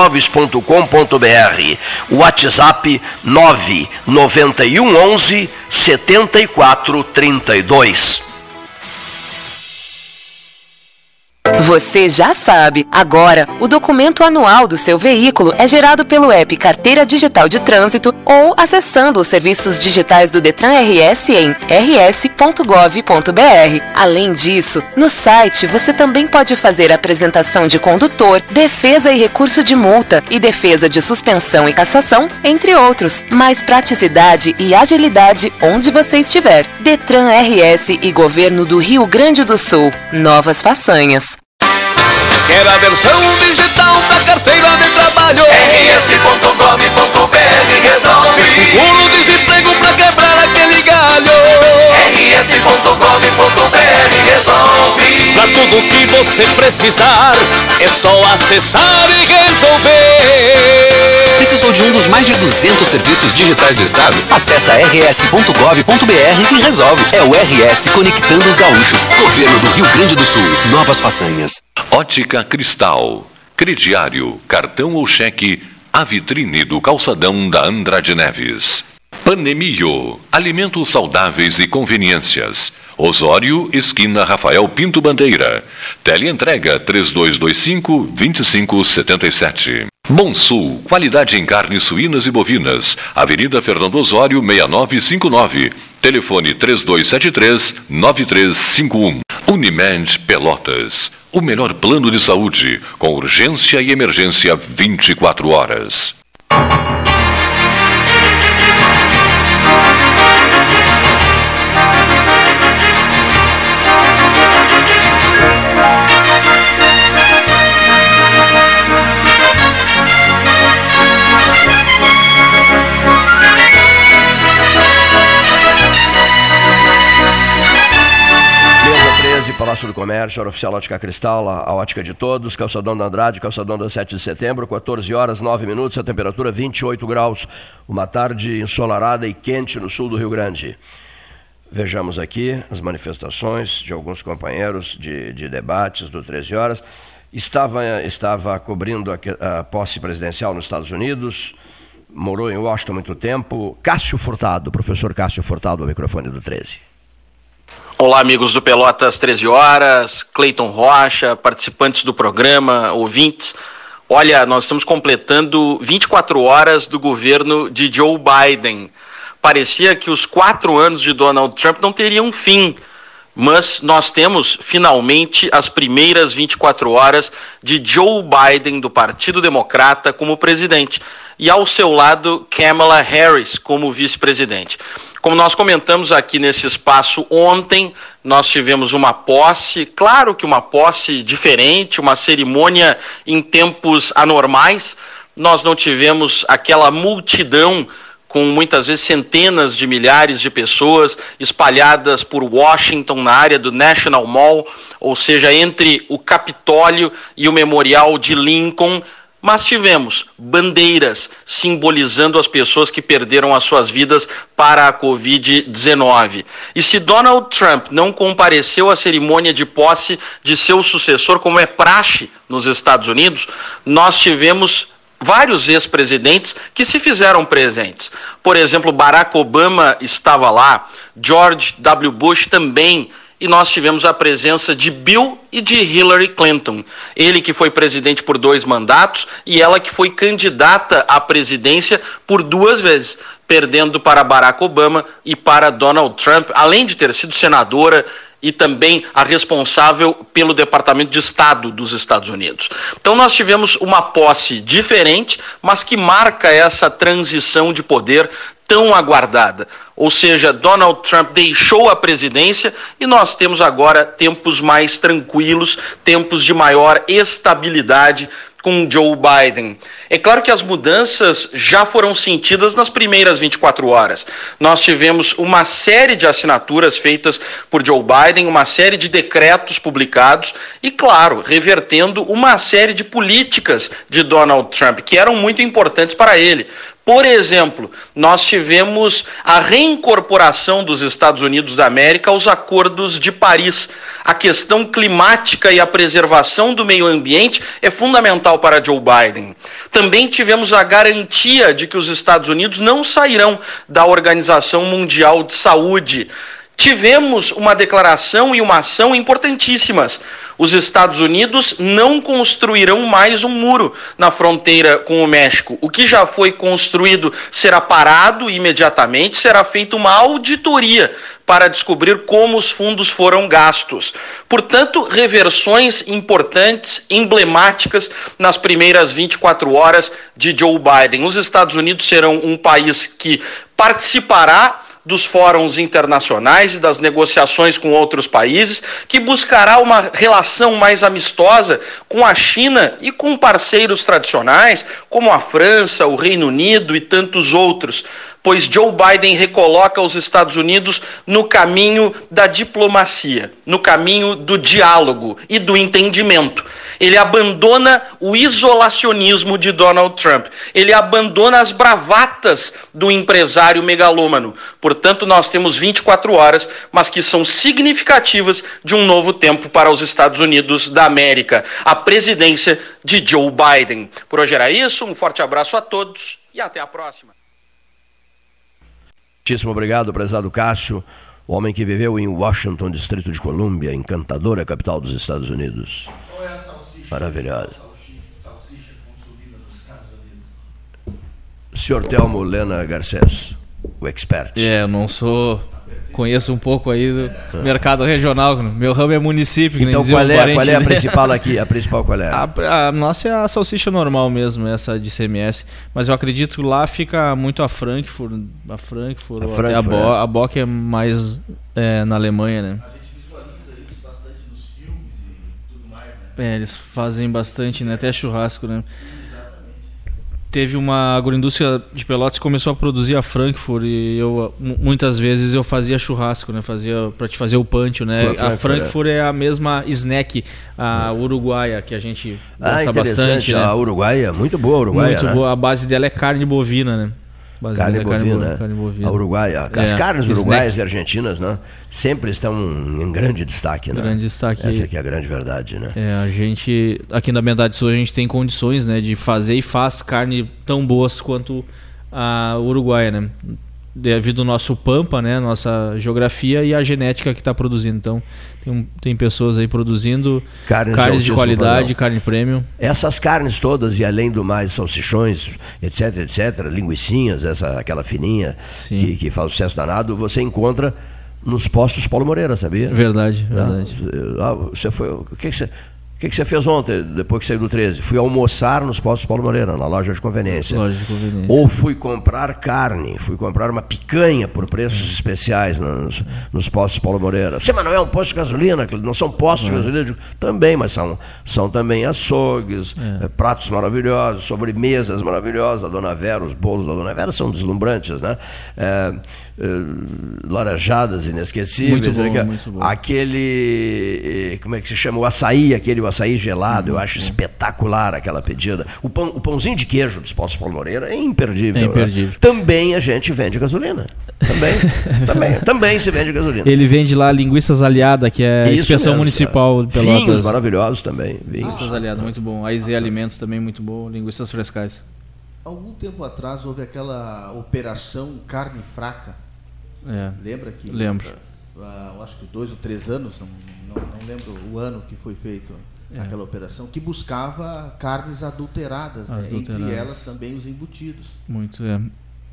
imóveis.com.br. WhatsApp 991 11 7432. Você já sabe, agora o documento anual do seu veículo é gerado pelo app Carteira Digital de Trânsito ou acessando os serviços digitais do Detran RS em rs.gov.br. Além disso, no site você também pode fazer apresentação de condutor, defesa e recurso de multa e defesa de suspensão e cassação, entre outros. Mais praticidade e agilidade onde você estiver. Detran RS e Governo do Rio Grande do Sul. Novas façanhas. Quer a versão digital da carteira de trabalho? rs.gov.br resolve. Seguro-desemprego pra quebrar aquele galho. rs.gov.br resolve. Pra tudo que você precisar, é só acessar e resolver. Precisou de um dos mais de 200 serviços digitais do Estado? Acesse rs.gov.br e resolve. É o RS Conectando os Gaúchos. Governo do Rio Grande do Sul. Novas façanhas. Ótica Cristal. Crediário, cartão ou cheque, a vitrine do calçadão da Andrade Neves. Panemio, alimentos saudáveis e conveniências. Osório, esquina Rafael Pinto Bandeira. Teleentrega 3225-2577. Bom Sul, qualidade em carnes suínas e bovinas. Avenida Fernando Osório, 6959. Telefone 3273-9351. Unimed Pelotas. O melhor plano de saúde, com urgência e emergência 24 horas. Palácio do Comércio, Hora Oficial Ótica Cristal, a ótica de todos, calçadão da Andrade, calçadão da 7 de setembro, 14 horas 9 minutos, a temperatura 28 graus, uma tarde ensolarada e quente no sul do Rio Grande. Vejamos aqui as manifestações de alguns companheiros de, de debates do 13 horas. Estava, estava cobrindo a, a posse presidencial nos Estados Unidos, morou em Washington há muito tempo. Cássio Furtado, professor Cássio Furtado, ao microfone do 13. Olá, amigos do Pelotas 13 Horas, Cleiton Rocha, participantes do programa, ouvintes. Olha, nós estamos completando 24 horas do governo de Joe Biden. Parecia que os quatro anos de Donald Trump não teriam fim, mas nós temos finalmente as primeiras 24 horas de Joe Biden, do Partido Democrata, como presidente, e ao seu lado Kamala Harris como vice-presidente. Como nós comentamos aqui nesse espaço ontem, nós tivemos uma posse, claro que uma posse diferente, uma cerimônia em tempos anormais. Nós não tivemos aquela multidão com muitas vezes centenas de milhares de pessoas espalhadas por Washington, na área do National Mall, ou seja, entre o Capitólio e o Memorial de Lincoln, mas tivemos bandeiras simbolizando as pessoas que perderam as suas vidas para a Covid-19. E se Donald Trump não compareceu à cerimônia de posse de seu sucessor, como é praxe nos Estados Unidos, nós tivemos vários ex-presidentes que se fizeram presentes. Por exemplo, Barack Obama estava lá, George W. Bush também e nós tivemos a presença de Bill e de Hillary Clinton. Ele que foi presidente por dois mandatos e ela que foi candidata à presidência por duas vezes, perdendo para Barack Obama e para Donald Trump, além de ter sido senadora e também a responsável pelo Departamento de Estado dos Estados Unidos. Então nós tivemos uma posse diferente, mas que marca essa transição de poder tão aguardada. Ou seja, Donald Trump deixou a presidência e nós temos agora tempos mais tranquilos, tempos de maior estabilidade com Joe Biden. É claro que as mudanças já foram sentidas nas primeiras 24 horas. Nós tivemos uma série de assinaturas feitas por Joe Biden, uma série de decretos publicados e, claro, revertendo uma série de políticas de Donald Trump que eram muito importantes para ele. Por exemplo, nós tivemos a reincorporação dos Estados Unidos da América aos acordos de Paris. A questão climática e a preservação do meio ambiente é fundamental para Joe Biden. Também tivemos a garantia de que os Estados Unidos não sairão da Organização Mundial de Saúde tivemos uma declaração e uma ação importantíssimas. Os Estados Unidos não construirão mais um muro na fronteira com o México. O que já foi construído será parado imediatamente, será feita uma auditoria para descobrir como os fundos foram gastos. Portanto, reversões importantes, emblemáticas nas primeiras 24 horas de Joe Biden. Os Estados Unidos serão um país que participará dos fóruns internacionais e das negociações com outros países, que buscará uma relação mais amistosa com a China e com parceiros tradicionais, como a França, o Reino Unido e tantos outros pois Joe Biden recoloca os Estados Unidos no caminho da diplomacia, no caminho do diálogo e do entendimento. Ele abandona o isolacionismo de Donald Trump. Ele abandona as bravatas do empresário megalômano. Portanto, nós temos 24 horas, mas que são significativas de um novo tempo para os Estados Unidos da América. A presidência de Joe Biden. Por hoje era isso. Um forte abraço a todos e até a próxima. Muitíssimo obrigado, prezado Cássio, o homem que viveu em Washington, Distrito de Colômbia, encantadora capital dos Estados Unidos. Maravilhosa. Senhor Telmo Lena Garcês, o expert. É, eu não sou. Conheço um pouco aí do mercado regional. Meu ramo é município. então qual é, qual é a principal aqui? A principal qual é? A, a, nossa é a salsicha normal mesmo, essa de CMS. Mas eu acredito que lá fica muito a Frankfurt, a Frankfurt, a, Frankfurt, a, Bo, é. a Bock é mais é, na Alemanha, né? É, eles fazem bastante, né? Até churrasco, né? Teve uma agroindústria de Pelotas que começou a produzir a Frankfurt e eu muitas vezes eu fazia churrasco, né? Fazia para te fazer o pancho, né? A Frankfurt é. é. a mesma snack a uruguaia que a gente gosta ah, bastante, né? A uruguaia, muito boa a uruguaia, Muito né? boa, a base dela é carne bovina, né? Carne bovina, carne, carne bovina. A uruguaia. As é, carnes uruguaias e argentinas, né? Sempre estão em grande destaque, né? Grande destaque. Essa aqui é a grande verdade, né? É, a gente, aqui na Bendade Sul, a gente tem condições, né? De fazer e faz carne tão boas quanto a uruguaia, né? Devido ao nosso pampa, né? Nossa geografia e a genética que está produzindo. Então, tem, tem pessoas aí produzindo carnes, carnes de qualidade, carne premium. Essas carnes todas, e além do mais, salsichões, etc, etc, linguiçinhas, essa, aquela fininha que, que faz sucesso danado, você encontra nos postos Paulo Moreira, sabia? Verdade, verdade. Ah, você foi, o que, que você que, que você fez ontem, depois que saiu do 13? Fui almoçar nos postos Paulo Moreira, na loja de conveniência. Loja de conveniência. Ou fui comprar carne, fui comprar uma picanha por preços é. especiais nos, nos, postos Paulo Moreira. Sim, mas não é um posto de gasolina, não são postos é. de gasolina. Digo, também, mas são, são também açougues, é. pratos maravilhosos, sobremesas maravilhosas. A Dona Vera, os bolos da Dona Vera são deslumbrantes, né? É, laranjadas inesquecíveis. Muito bom, muito bom. Aquele, como é que se chama? O açaí, aquele açaí gelado, eu acho espetacular aquela pedida. O, pão, o pãozinho de queijo dos Postos Paulo Moreira é imperdível. É né? imperdível. Também a gente vende gasolina. Também, também, também se vende gasolina. Ele vende lá linguiças aliada, que é a inspeção mesmo, municipal de Vinhos Pelotas. maravilhosos também. Vinhos. Linguiças aliada, muito bom. A IZ Alimentos também muito bom. Linguiças frescais. Algum tempo atrás houve aquela operação carne fraca. É. Lembra que? Lembro. há, eu acho que dois ou três anos, não, não, não lembro o ano que foi feito É. aquela operação, que buscava carnes adulteradas, né? entre elas também os embutidos. Muito, é.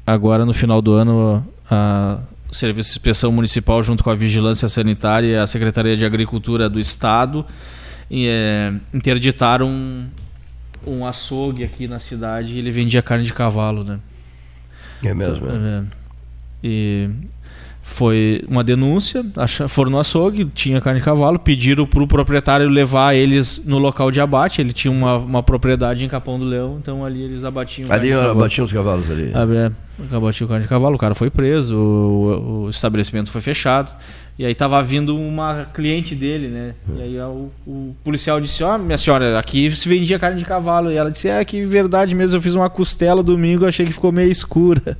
Agora, no final do ano, a o Serviço de Inspeção Municipal, junto com a Vigilância Sanitária e a Secretaria de Agricultura do Estado, e, é, interditaram um, um açougue aqui na cidade e ele vendia carne de cavalo, né? É mesmo, é. É. E foi uma denúncia, foram no açougue, tinha carne de cavalo, pediram para o proprietário levar eles no local de abate. Ele tinha uma, uma propriedade em Capão do Leão, então ali eles abatiam. Ali abatiam os cavalos ali. Ah, é, abatiam carne de cavalo, o cara foi preso, o, o estabelecimento foi fechado. E aí tava vindo uma cliente dele, né? E aí o, o policial disse, ó, minha senhora, aqui se vendia carne de cavalo. E ela disse, é que verdade mesmo, eu fiz uma costela domingo, achei que ficou meio escura.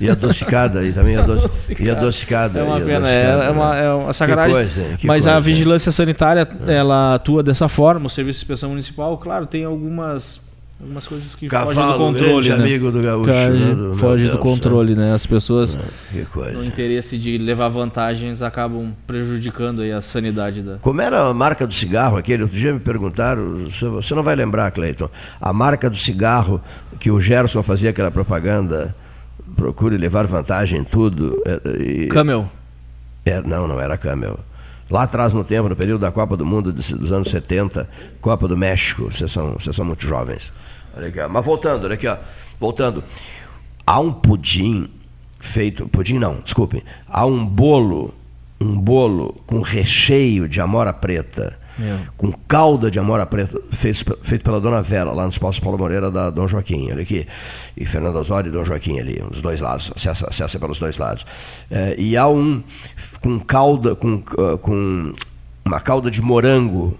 E adocicada, e também adoci... e adocicada. É uma pena, adocicada, é, é uma, né? é uma sacanagem. Que coisa, Mas coisa, a vigilância sanitária, ela atua dessa forma, o Serviço de Inspeção Municipal, claro, tem algumas, algumas coisas que fogem do Cavalo, controle. grande né? amigo do gaúcho, Foge, né? Do- foge do Deus, controle, né? As pessoas, Que coisa. no interesse de levar vantagens, acabam prejudicando aí a sanidade da... Como era a marca do cigarro aquele? Outro dia me perguntaram, você- você não vai lembrar, Cleiton, a marca do cigarro que o Gerson fazia aquela propaganda, procure levar vantagem em tudo. é, e- Camel. É, não, não era Camel. Lá atrás no tempo, no período da Copa do Mundo dos anos 70, Copa do México, vocês são, vocês são muito jovens. Olha aqui, ó. Mas voltando, olha aqui, ó. Voltando. Há um pudim feito. Pudim não, desculpe. Há um bolo, um bolo com recheio de amora preta, Meu. com calda de amora preta, feito, feito pela dona Vera, lá no Espaço Paulo Moreira da Dom Joaquim, olha aqui. E Fernando Osório e Dom Joaquim ali, os dois lados, acessa, acessa pelos dois lados. É, e há um com calda, com, ah, com uma calda de morango,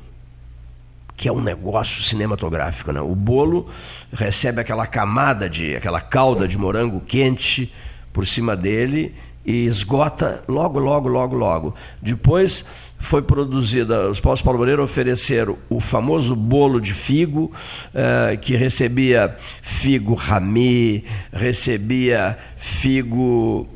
que é um negócio cinematográfico, né? O bolo recebe aquela camada de, aquela calda de morango quente por cima dele e esgota logo, logo, logo, logo. Depois foi produzida, os Paus Paulo Moreira ofereceram o famoso bolo de figo, eh, que recebia figo rami, recebia figo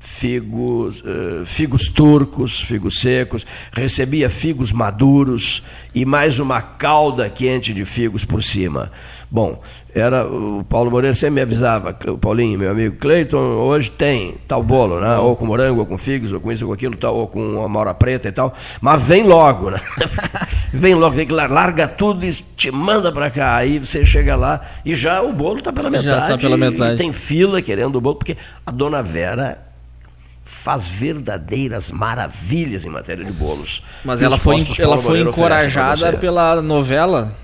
figos, eh, figos turcos, figos secos, recebia figos maduros e mais uma calda quente de figos por cima. Bom, era o Paulo Moreira sempre me avisava, o Paulinho, meu amigo, Cleiton, hoje tem tal bolo, né? Ou com morango, ou com figos, ou com isso, ou com aquilo, tal, ou com amora preta e tal. Mas vem logo, né? vem logo, tem que lar- larga tudo e te manda para cá. Aí você chega lá e já o bolo está pela Já metade. tá pela metade. Tem fila querendo o bolo, porque a dona Vera faz verdadeiras maravilhas em matéria de bolos. Mas E ela foi, ela foi encorajada pela novela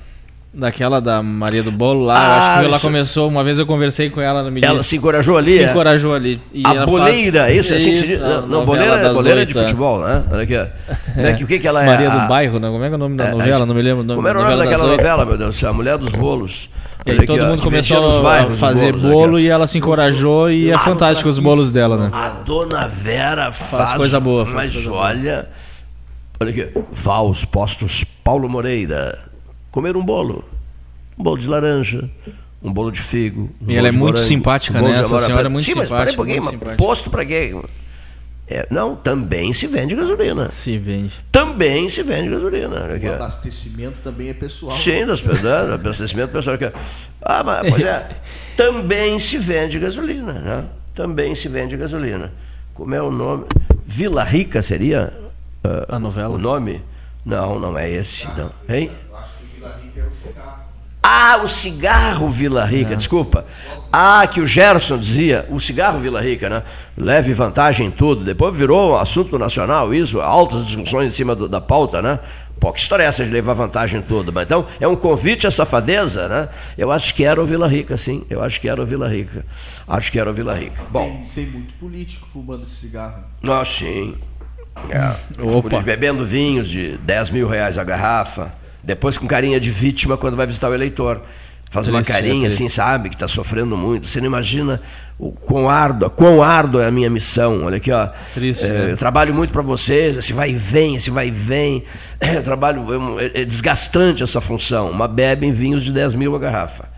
daquela da Maria do Bolo lá. Ah, acho que ela isso. começou, uma vez eu conversei com ela no me Ela disse- se encorajou ali, Se é? encorajou ali. A ela boleira, faz- isso, é assim que se Isso, diz. Não, não, boleira, das boleira de é. futebol, né? Olha aqui. ó. Né, que o que, que ela é? Maria A- do Bairro, né? Como é que é o nome da É, novela? Não me lembro. o nome Como era o nome daquela novela, meu Deus do céu? A Mulher dos Bolos. E aí todo aqui, mundo começou bairros a fazer bolos, bolo aqui, e ela se encorajou e é fantástico os bolos dela, né? A dona Vera faz, coisa boa, faz Mas coisa boa. olha, olha aqui, vá aos postos Paulo Moreira comer um bolo, um bolo de laranja, um bolo de figo. um E ela é muito morango, simpática, um né? Essa senhora é muito Sim, mas peraí um simpática, pouquinho, muito mas simpática. posto para quê? É, não, também se vende gasolina. Se vende. Também se vende gasolina. O ó. abastecimento também é pessoal. Sim, das pessoas, abastecimento pessoal. que- Ah, mas, pois é, também se vende gasolina, né? Também se vende gasolina. Como é o nome? Vila Rica seria ah, A novela? o nome? Não, não é esse, não. Hein? Ah, o cigarro Vila Rica, É. desculpa. Ah, que o Gerson dizia, o cigarro Vila Rica, né? Leve vantagem em tudo. Depois virou um assunto nacional isso, altas discussões em cima do- da pauta, né? Pô, que história é essa de levar vantagem em tudo? Mas então, é um convite à safadeza, né? Eu acho que era o Vila Rica, sim. Eu acho que era o Vila Rica. Acho que era o Vila Rica. Bom, Tem, tem muito político fumando esse cigarro. ah, sim. É, Opa. Bebendo vinhos de 10 mil reais a garrafa. Depois com carinha de vítima quando vai visitar o eleitor. Faz uma Triste, é carinha assim, sabe, que está sofrendo muito. Você não imagina o quão árdua, quão árdua é a minha missão. Olha aqui, ó. Triste, É, né? Eu trabalho muito para vocês, esse vai e vem, esse vai e vem. Eu trabalho, é, é desgastante essa função. Uma bebe em vinhos de 10 mil a garrafa.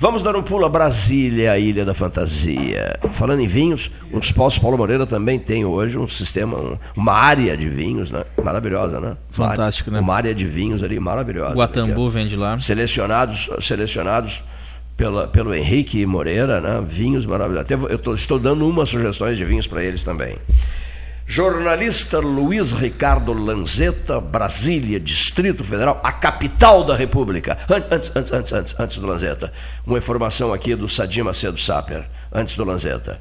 Vamos dar um pulo a Brasília, a Ilha da Fantasia. Falando em vinhos, dos postos Paulo Moreira também tem hoje um sistema, um- uma área de vinhos, né? Maravilhosa, né? Fantástico, né? Uma área de vinhos ali maravilhosa. Guatambu vende lá. Selecionados, selecionados pela, pelo Henrique Moreira, né? Vinhos maravilhosos. Até eu tô- estou dando umas sugestões de vinhos para eles também. Jornalista Luiz Ricardo Lanzetta, Brasília, Distrito Federal, a capital da República. An- Antes, antes, antes, antes, antes do Lanzetta, uma informação aqui do Sadim Macedo Saper, antes do Lanzetta.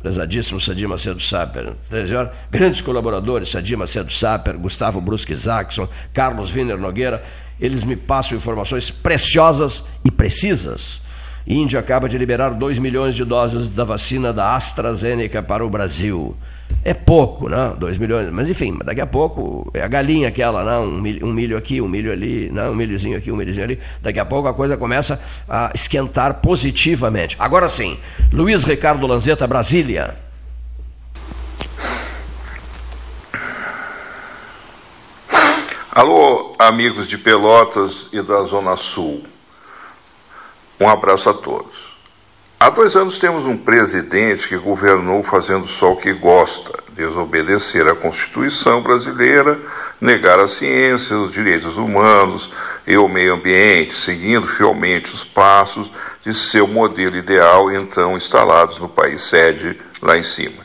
Prezadíssimo Sadim Macedo Saper, 13 horas. Grandes colaboradores, Sadim Macedo Saper, Gustavo Brusque Jackson, Carlos Wiener Nogueira, eles me passam informações preciosas e precisas. Índia acaba de liberar 2 milhões de doses da vacina da AstraZeneca para o Brasil. É pouco, né? 2 milhões. Mas enfim, daqui a pouco é a galinha aquela, né? um, milho, um milho aqui, um milho ali, né? um milhozinho aqui, um milhozinho ali. Daqui a pouco a coisa começa a esquentar positivamente. Agora sim, Luiz Ricardo Lanzetta, Brasília. Alô, amigos de Pelotas e da Zona Sul. Um abraço a todos. Há dois anos temos um presidente que governou fazendo só o que gosta, desobedecer à Constituição brasileira, negar a ciência, os direitos humanos e o meio ambiente, seguindo fielmente os passos de seu modelo ideal, então instalados no país sede lá em cima.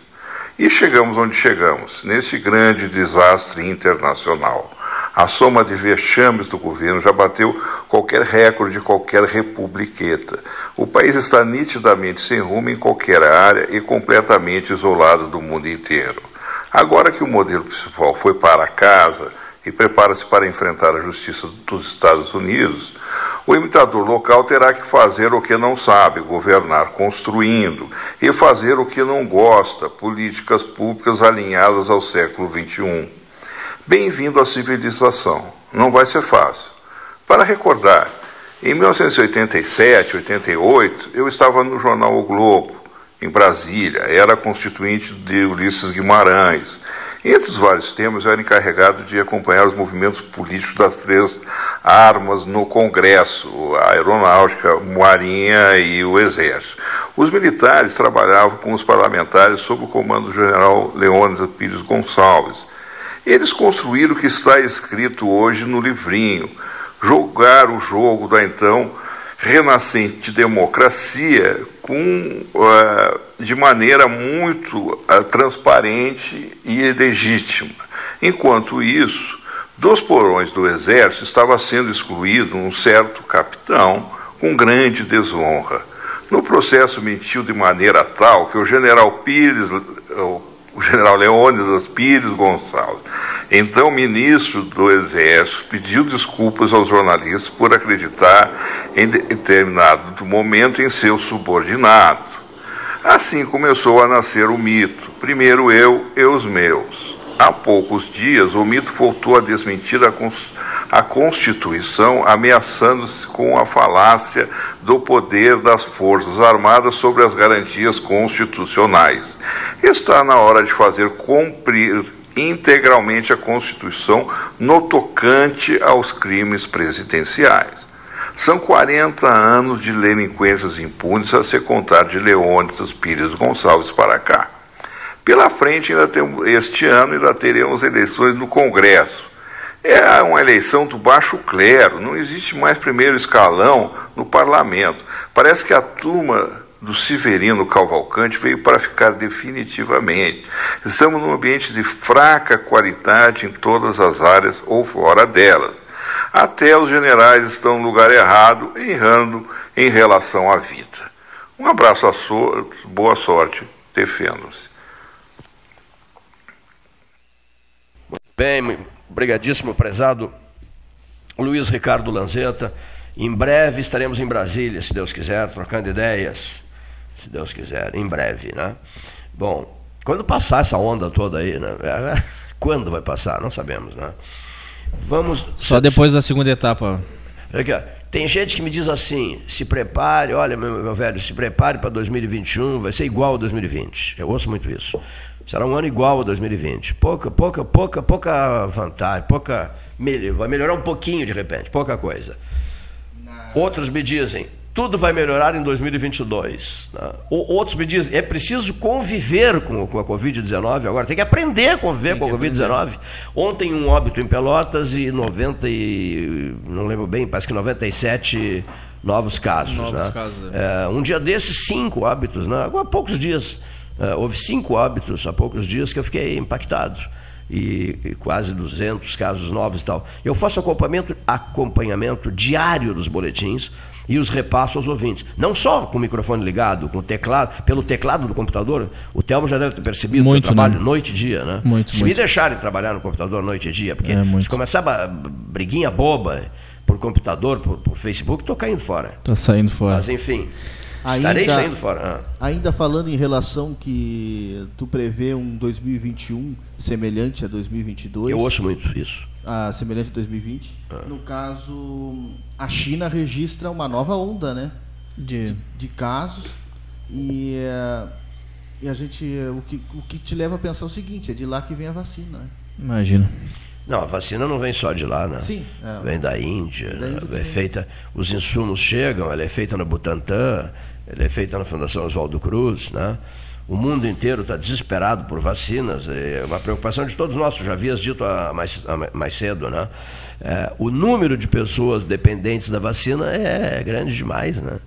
E chegamos onde chegamos, nesse grande desastre internacional. A soma de vexames do governo já bateu qualquer recorde de qualquer republiqueta. O país está nitidamente sem rumo em qualquer área e completamente isolado do mundo inteiro. Agora que o modelo principal foi para casa e prepara-se para enfrentar a justiça dos Estados Unidos, o imitador local terá que fazer o que não sabe, governar construindo, e fazer o que não gosta, políticas públicas alinhadas ao século XXI. Bem-vindo à civilização. Não vai ser fácil. Para recordar, em 1987, 88, eu estava no jornal O Globo, em Brasília, era constituinte de Ulisses Guimarães. Entre os vários temas, eu era encarregado de acompanhar os movimentos políticos das três armas no Congresso, a Aeronáutica, a Marinha e o Exército. Os militares trabalhavam com os parlamentares sob o comando do general Leônidas Pires Gonçalves. Eles construíram o que está escrito hoje no livrinho, jogar o jogo da então renascente democracia com, uh, de maneira muito uh, transparente e legítima. Enquanto isso, dos porões do exército estava sendo excluído um certo capitão com grande desonra. No processo mentiu de maneira tal que o general Pires, o general Leônidas Pires Gonçalves, então ministro do Exército, pediu desculpas aos jornalistas por acreditar em determinado momento em seu subordinado. Assim começou a nascer o mito, primeiro eu e os meus. Há poucos dias, o mito voltou a desmentir a, a Constituição, ameaçando-se com a falácia do poder das Forças Armadas sobre as garantias constitucionais. Está na hora de fazer cumprir integralmente a Constituição no tocante aos crimes presidenciais. São 40 anos de delinquências impunes a se contar de Leônidas Pires Gonçalves para cá. Pela frente, ainda temos, este ano, ainda teremos eleições no Congresso. É uma eleição do baixo clero, não existe mais primeiro escalão no parlamento. Parece que a turma do Severino Cavalcante veio para ficar definitivamente. Estamos num ambiente de fraca qualidade em todas as áreas ou fora delas. Até os generais estão no lugar errado, errando em relação à vida. Um abraço a todos, boa sorte, defendam-se. Bem, obrigadíssimo, prezado Luiz Ricardo Lanzetta. Em breve estaremos em Brasília, se Deus quiser, trocando ideias. Se Deus quiser, em breve, né? Bom, quando passar essa onda toda aí, né? Quando vai passar? Não sabemos, né? Vamos. Só depois da segunda etapa. Aqui, ó. Tem gente que me diz assim: se prepare, olha, meu, meu velho, se prepare para 2021, vai ser igual a 2020. Eu ouço muito isso. Será um ano igual a 2020. Pouca, pouca, pouca, pouca vantagem, pouca. Vai melhorar um pouquinho de repente, pouca coisa. Outros me dizem: tudo vai melhorar em 2022. Né? Outros me dizem, é preciso conviver com, a Covid-19 agora, tem que aprender a conviver tem com a Covid-19. Ontem um óbito em Pelotas e 90 e, não lembro bem, parece que 97 novos casos. Novos né? casos. É. é, um dia desses, cinco óbitos, né? há poucos dias. É, houve cinco óbitos há poucos dias que eu fiquei impactado. E, e, quase 200 casos novos e tal. Eu faço acompanhamento, acompanhamento diário dos boletins e os repasso aos ouvintes. Não só com o microfone ligado, com o teclado, pelo teclado do computador. O Telmo já deve ter percebido muito, que eu trabalho né? noite e dia, né? Muito, se muito. me deixarem trabalhar no computador noite e dia, porque é, se começar a briguinha boba por computador, por, por Facebook, estou caindo fora. Está saindo fora. Mas enfim. Ainda, Estarei saindo fora. Ah. Ainda falando em relação que tu prevê um 2021 semelhante a 2022. Eu ouço muito isso. A semelhante a 2020. Ah. No caso, a China registra uma nova onda, né? De, de, de casos. E, uh, e a gente. O que, o que te leva a pensar o seguinte: é de lá que vem a vacina. Né? Imagina. Não, a vacina não vem só de lá, né? Sim. É. Vem da Índia, da Índia né? é feita, os insumos chegam, ela é feita no Butantan, ela é feita na Fundação Oswaldo Cruz, né? O mundo inteiro está desesperado por vacinas, é uma preocupação de todos nós, já havias dito mais, mais cedo, né? É, o número de pessoas dependentes da vacina é grande demais, né?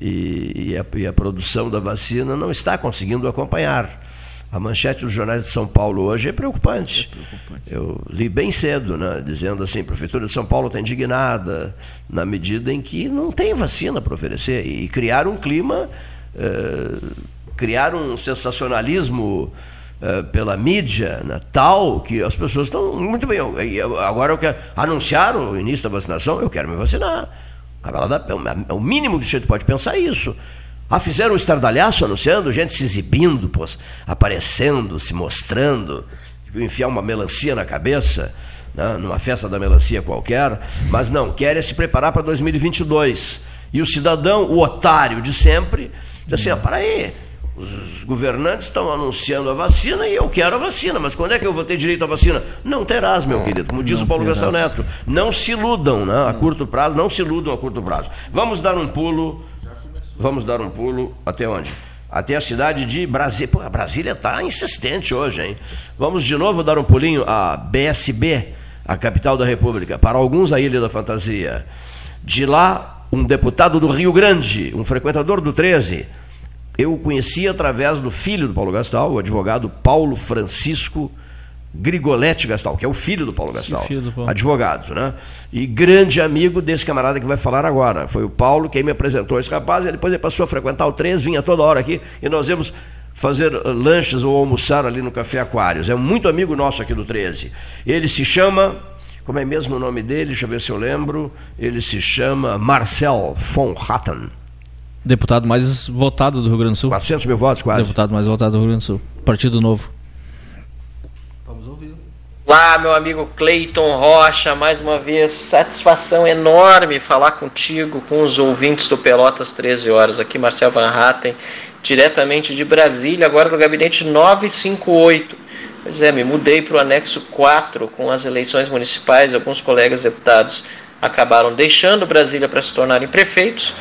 E, e, a, e a produção da vacina não está conseguindo acompanhar. A manchete dos jornais de São Paulo hoje é preocupante. É preocupante. Eu li bem cedo, né, dizendo assim: a Prefeitura de São Paulo está indignada na medida em que não tem vacina para oferecer. E criar um clima, eh, criar um sensacionalismo eh, pela mídia né, tal que as pessoas estão muito bem. Eu, agora eu quero anunciar o início da vacinação, eu quero me vacinar. É o mínimo que você pode pensar é isso. Ah, fizeram um estardalhaço anunciando, gente se exibindo, pôs, aparecendo, se mostrando, enfiar uma melancia na cabeça, né, numa festa da melancia qualquer, mas não, querem se preparar para 2022. E o cidadão, o otário de sempre, diz assim: ah, para aí, os governantes estão anunciando a vacina e eu quero a vacina, mas quando é que eu vou ter direito à vacina? Não terás, meu querido, como diz não o Paulo Gastão Neto. Não se iludam né, a curto prazo, não se iludam a curto prazo. Vamos dar um pulo Vamos dar um pulo até onde? Até a cidade de Brasília. Pô, a Brasília está insistente hoje, hein? Vamos de novo dar um pulinho a BSB, a capital da República. Para alguns, a Ilha da Fantasia. De lá, um deputado do Rio Grande, um frequentador do 13. Eu o conheci através do filho do Paulo Gastal, o advogado Paulo Francisco Grigoletti Gastal, que é o filho do Paulo Gastal, do Paulo. advogado, né? E grande amigo desse camarada que vai falar agora. Foi o Paulo quem me apresentou esse rapaz, e depois ele passou a frequentar o 13, vinha toda hora aqui, e nós íamos fazer uh, lanches ou almoçar ali no Café Aquários. É muito amigo nosso aqui do 13. Ele se chama, como é mesmo o nome dele? Deixa eu ver se eu lembro. Ele se chama Marcel von Hatten. Deputado mais votado do Rio Grande do Sul. 400 mil votos, quase. Deputado mais votado do Rio Grande do Sul. Partido Novo. Olá, meu amigo Cleiton Rocha, mais uma vez, satisfação enorme falar contigo, com os ouvintes do Pelotas 13 Horas. Aqui, Marcel Van Hatten, diretamente de Brasília, agora no gabinete 958. Pois é, me mudei para o anexo 4 com as eleições municipais. Alguns colegas deputados acabaram deixando Brasília para se tornarem prefeitos.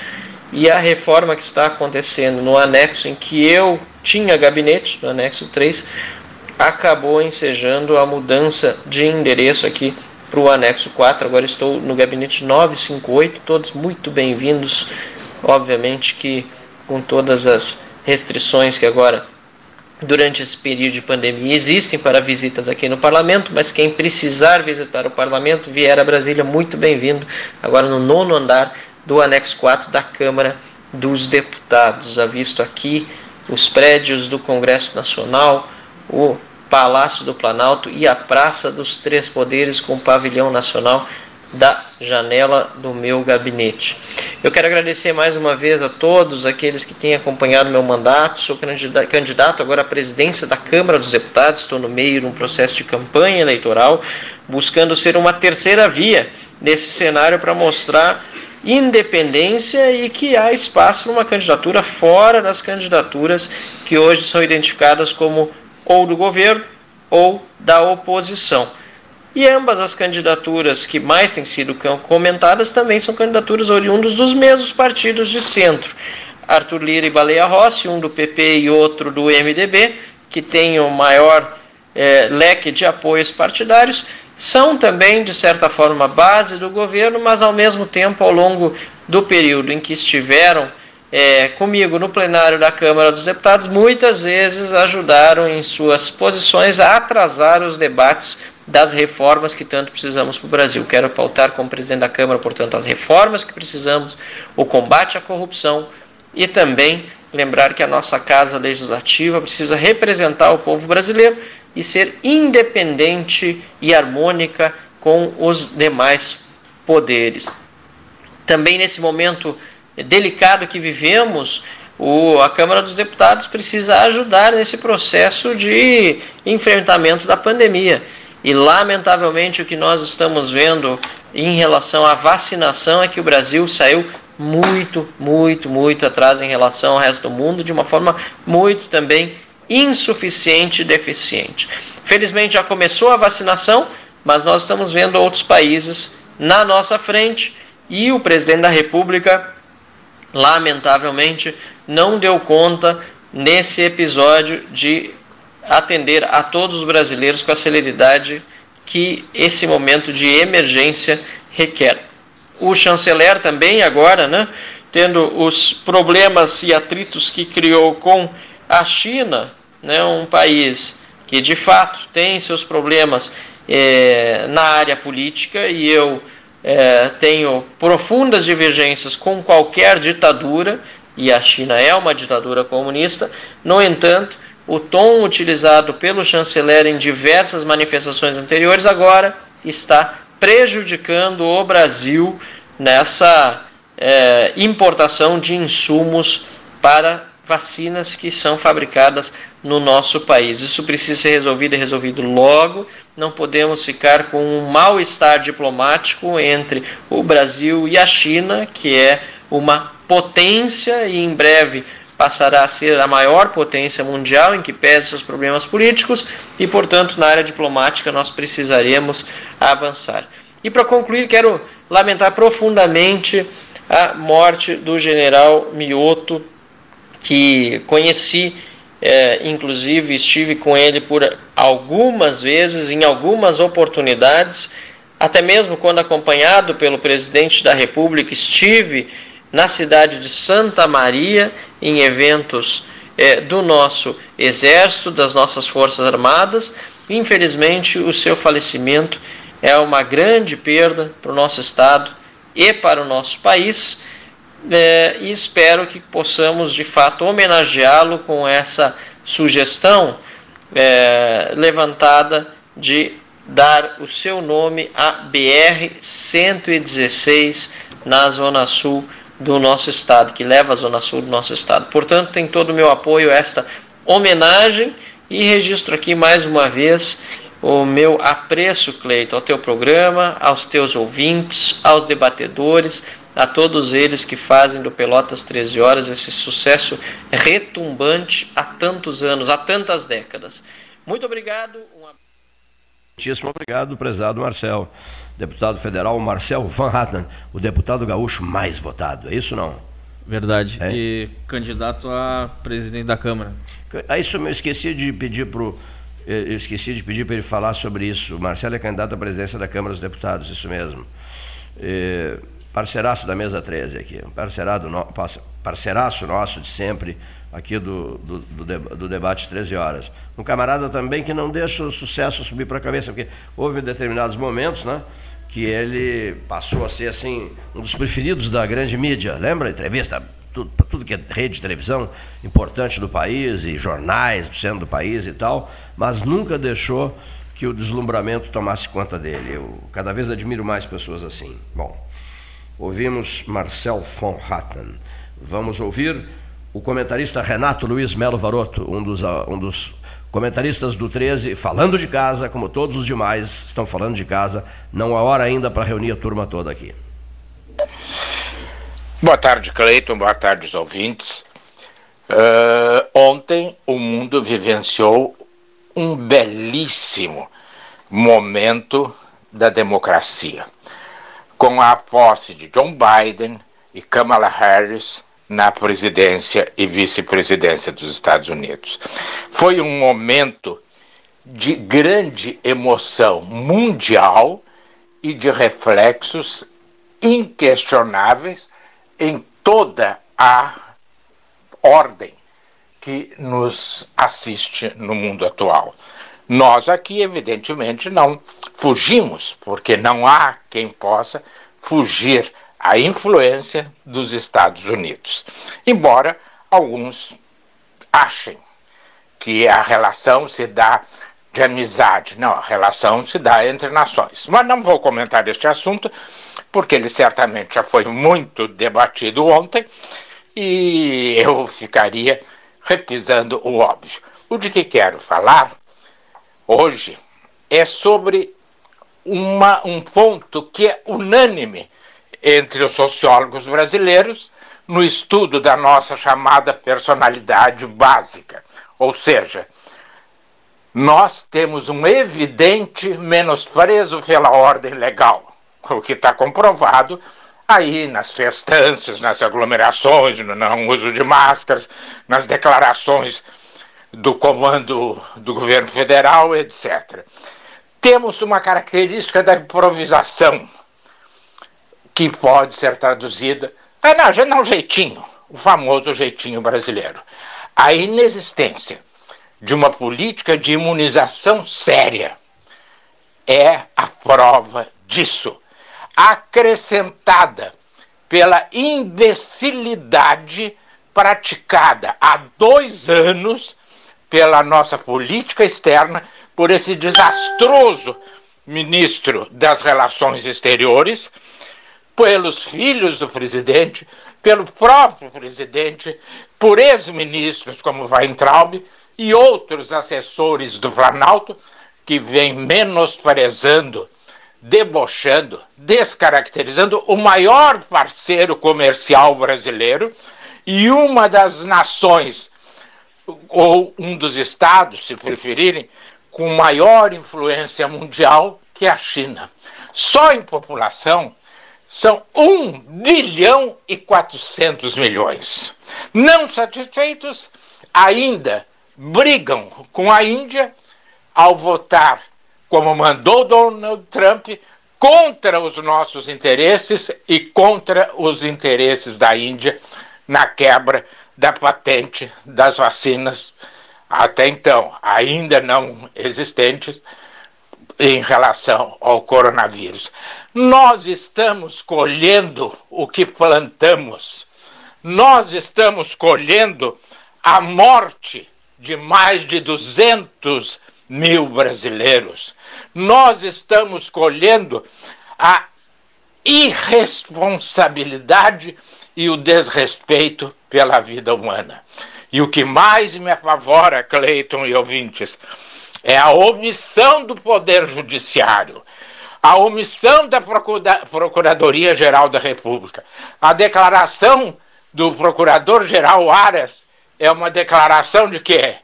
E a reforma que está acontecendo no anexo em que eu tinha gabinete, no anexo 3, acabou ensejando a mudança de endereço aqui para o anexo 4. Agora estou no gabinete 958, todos muito bem-vindos. Obviamente que com todas as restrições que agora, durante esse período de pandemia, existem para visitas aqui no parlamento, mas quem precisar visitar o parlamento, vier a Brasília, muito bem-vindo. Agora no nono andar do anexo 4 da Câmara dos Deputados. Já visto aqui os prédios do Congresso Nacional, o Palácio do Planalto e a Praça dos Três Poderes com o pavilhão nacional. da janela do meu gabinete. Eu quero agradecer mais uma vez a todos aqueles que têm acompanhado meu mandato. Sou candidato agora à presidência da Câmara dos Deputados. Estou no meio de um processo de campanha eleitoral, buscando ser uma terceira via nesse cenário para mostrar independência e que há espaço para uma candidatura fora das candidaturas que hoje são identificadas como ou do governo ou da oposição. E ambas as candidaturas que mais têm sido comentadas também são candidaturas oriundas dos mesmos partidos de centro. Arthur Lira e Baleia Rossi, um do PP e outro do MDB, que têm o maior é, leque de apoios partidários, são também, de certa forma, base do governo, mas ao mesmo tempo, ao longo do período em que estiveram é, comigo no plenário da Câmara dos Deputados, muitas vezes ajudaram em suas posições a atrasar os debates das reformas que tanto precisamos para o Brasil. Quero pautar como presidente da Câmara, portanto, as reformas que precisamos, o combate à corrupção e também lembrar que a nossa Casa Legislativa precisa representar o povo brasileiro e ser independente e harmônica com os demais poderes. Também nesse momento delicado que vivemos, o, a Câmara dos Deputados precisa ajudar nesse processo de enfrentamento da pandemia. E, lamentavelmente, o que nós estamos vendo em relação à vacinação é que o Brasil saiu muito, muito, muito atrás em relação ao resto do mundo, de uma forma muito também insuficiente e deficiente. Felizmente já começou a vacinação, mas nós estamos vendo outros países na nossa frente e o presidente da República, lamentavelmente, não deu conta nesse episódio de atender a todos os brasileiros com a celeridade que esse momento de emergência requer. O chanceler também agora, né, tendo os problemas e atritos que criou com a China, né, um país que de fato tem seus problemas é, na área política e eu é, tenho profundas divergências com qualquer ditadura, e a China é uma ditadura comunista, no entanto, o tom utilizado pelo chanceler em diversas manifestações anteriores agora está prejudicando o Brasil nessa é, importação de insumos para vacinas que são fabricadas no nosso país. Isso precisa ser resolvido e resolvido logo. Não podemos ficar com um mal-estar diplomático entre o Brasil e a China, que é uma potência e em breve passará a ser a maior potência mundial em que pese seus problemas políticos e, portanto, na área diplomática nós precisaremos avançar. E para concluir, quero lamentar profundamente a morte do general Mioto que conheci, é, inclusive estive com ele por algumas vezes, em algumas oportunidades, até mesmo quando acompanhado pelo presidente da República, estive na cidade de Santa Maria em eventos é, do nosso Exército, das nossas Forças Armadas. Infelizmente, o seu falecimento é uma grande perda para o nosso Estado e para o nosso país é, e espero que possamos de fato homenageá-lo com essa sugestão é, levantada de dar o seu nome à BR 116 na Zona Sul do nosso estado, que leva a Zona Sul do nosso estado. Portanto, tem todo o meu apoio a esta homenagem e registro aqui mais uma vez o meu apreço, Cleito, ao teu programa, aos teus ouvintes, aos debatedores, a todos eles que fazem do Pelotas 13 Horas esse sucesso retumbante há tantos anos, há tantas décadas. Muito obrigado. Um... Muitíssimo obrigado, prezado Marcel. Deputado federal Marcel Van Hatten, o deputado gaúcho mais votado. É isso não? Verdade. É? E candidato a presidente da Câmara. Ah, isso eu esqueci de pedir para eu esqueci de pedir para ele falar sobre isso. O Marcelo é candidato à presidência da Câmara dos Deputados, isso mesmo. É parceiraço da mesa 13 aqui, um parceirado no, parceiraço nosso de sempre aqui do, do, do, do, debate 13 horas. Um camarada também que não deixa o sucesso subir para a cabeça, porque houve determinados momentos, né? Que ele passou a ser assim um dos preferidos da grande mídia. Lembra? Entrevista tudo, tudo que é rede de televisão importante do país e jornais do centro do país e tal, mas nunca deixou que o deslumbramento tomasse conta dele. Eu cada vez admiro mais pessoas assim. Bom, ouvimos Marcel von Hatten. Vamos ouvir o comentarista Renato Luiz Melo Varoto, um dos, ah, um dos comentaristas do 13, falando de casa, como todos os demais estão falando de casa. Não há hora ainda para reunir a turma toda aqui. Boa tarde, Cleiton. Boa tarde, os ouvintes. Uh, ontem o mundo vivenciou um belíssimo momento da democracia, com a posse de John Biden e Kamala Harris na presidência e vice-presidência dos Estados Unidos. Foi um momento de grande emoção mundial e de reflexos inquestionáveis em toda a ordem que nos assiste no mundo atual. Nós aqui, evidentemente, não fugimos, porque não há quem possa fugir à influência dos Estados Unidos. Embora alguns achem que a relação se dá de amizade. Não, a relação se dá entre nações. Mas não vou comentar este assunto, porque ele certamente já foi muito debatido ontem e eu ficaria repisando o óbvio. O de que quero falar hoje é sobre uma, um ponto que é unânime entre os sociólogos brasileiros no estudo da nossa chamada personalidade básica. Ou seja, nós temos um evidente menosprezo pela ordem legal, o que está comprovado aí nas festanças, nas aglomerações, no não uso de máscaras, nas declarações do comando do governo federal, etc. Temos uma característica da improvisação, que pode ser traduzida. Ah, não, já não jeitinho, o famoso jeitinho brasileiro. A inexistência de uma política de imunização séria é a prova disso, acrescentada pela imbecilidade praticada há dois anos pela nossa política externa, por esse desastroso ministro das Relações Exteriores, pelos filhos do presidente, pelo próprio presidente, por ex-ministros como Weintraub e outros assessores do Planalto que vêm menosprezando, debochando, descaracterizando o maior parceiro comercial brasileiro e uma das nações ou um dos estados, se preferirem, com maior influência mundial, que é a China. Só em população são 1 bilhão e 400 milhões. Não satisfeitos, ainda brigam com a Índia ao votar, como mandou Donald Trump, contra os nossos interesses e contra os interesses da Índia na quebra da patente das vacinas, até então ainda não existentes, em relação ao coronavírus. Nós estamos colhendo o que plantamos. Nós estamos colhendo a morte de mais de 200 mil brasileiros. Nós estamos colhendo a irresponsabilidade e o desrespeito pela vida humana. E o que mais me apavora, Cleiton e ouvintes, é a omissão do Poder Judiciário, a omissão da Procuradoria-Geral da República. A declaração do Procurador-Geral Aras é uma declaração de que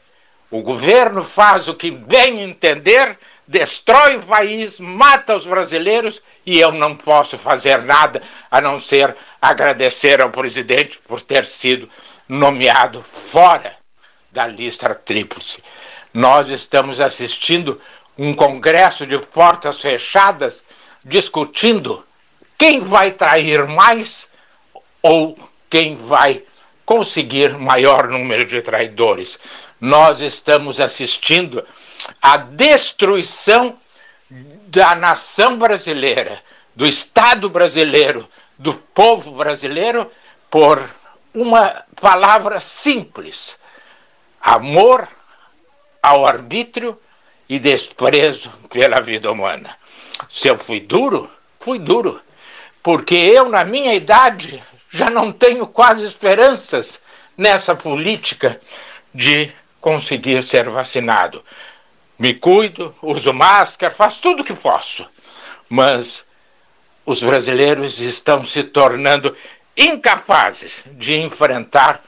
o governo faz o que bem entender, destrói o país, mata os brasileiros e eu não posso fazer nada a não ser agradecer ao presidente por ter sido nomeado fora da lista tríplice. Nós estamos assistindo um congresso de portas fechadas discutindo quem vai trair mais ou quem vai conseguir maior número de traidores. Nós estamos assistindo à destruição da nação brasileira, do Estado brasileiro, do povo brasileiro, por uma palavra simples: amor ao arbítrio e desprezo pela vida humana. Se eu fui duro, fui duro, porque eu, na minha idade, já não tenho quase esperanças nessa política de conseguir ser vacinado. Me cuido, uso máscara, faço tudo o que posso. Mas os brasileiros estão se tornando incapazes de enfrentar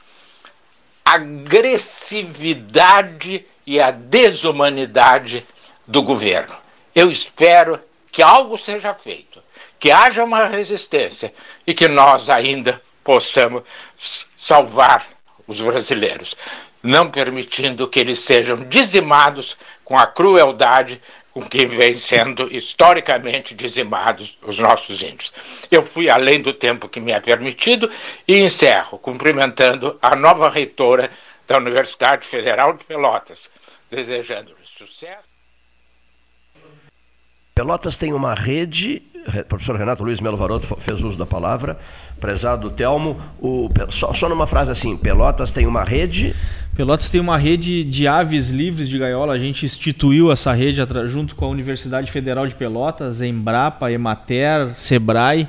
a agressividade e a desumanidade do governo. Eu espero que algo seja feito, que haja uma resistência e que nós ainda possamos salvar os brasileiros, não permitindo que eles sejam dizimados com a crueldade com que vem sendo historicamente dizimados os nossos índios. Eu fui além do tempo que me é permitido e encerro cumprimentando a nova reitora da Universidade Federal de Pelotas, desejando-lhe sucesso. Pelotas tem uma rede, o professor Renato Luiz Melo Varoto fez uso da palavra, prezado Telmo, o, só, só numa frase assim, Pelotas tem uma rede Pelotas tem uma rede de aves livres de gaiola. A gente instituiu essa rede junto com a Universidade Federal de Pelotas, Embrapa, Emater, Sebrae.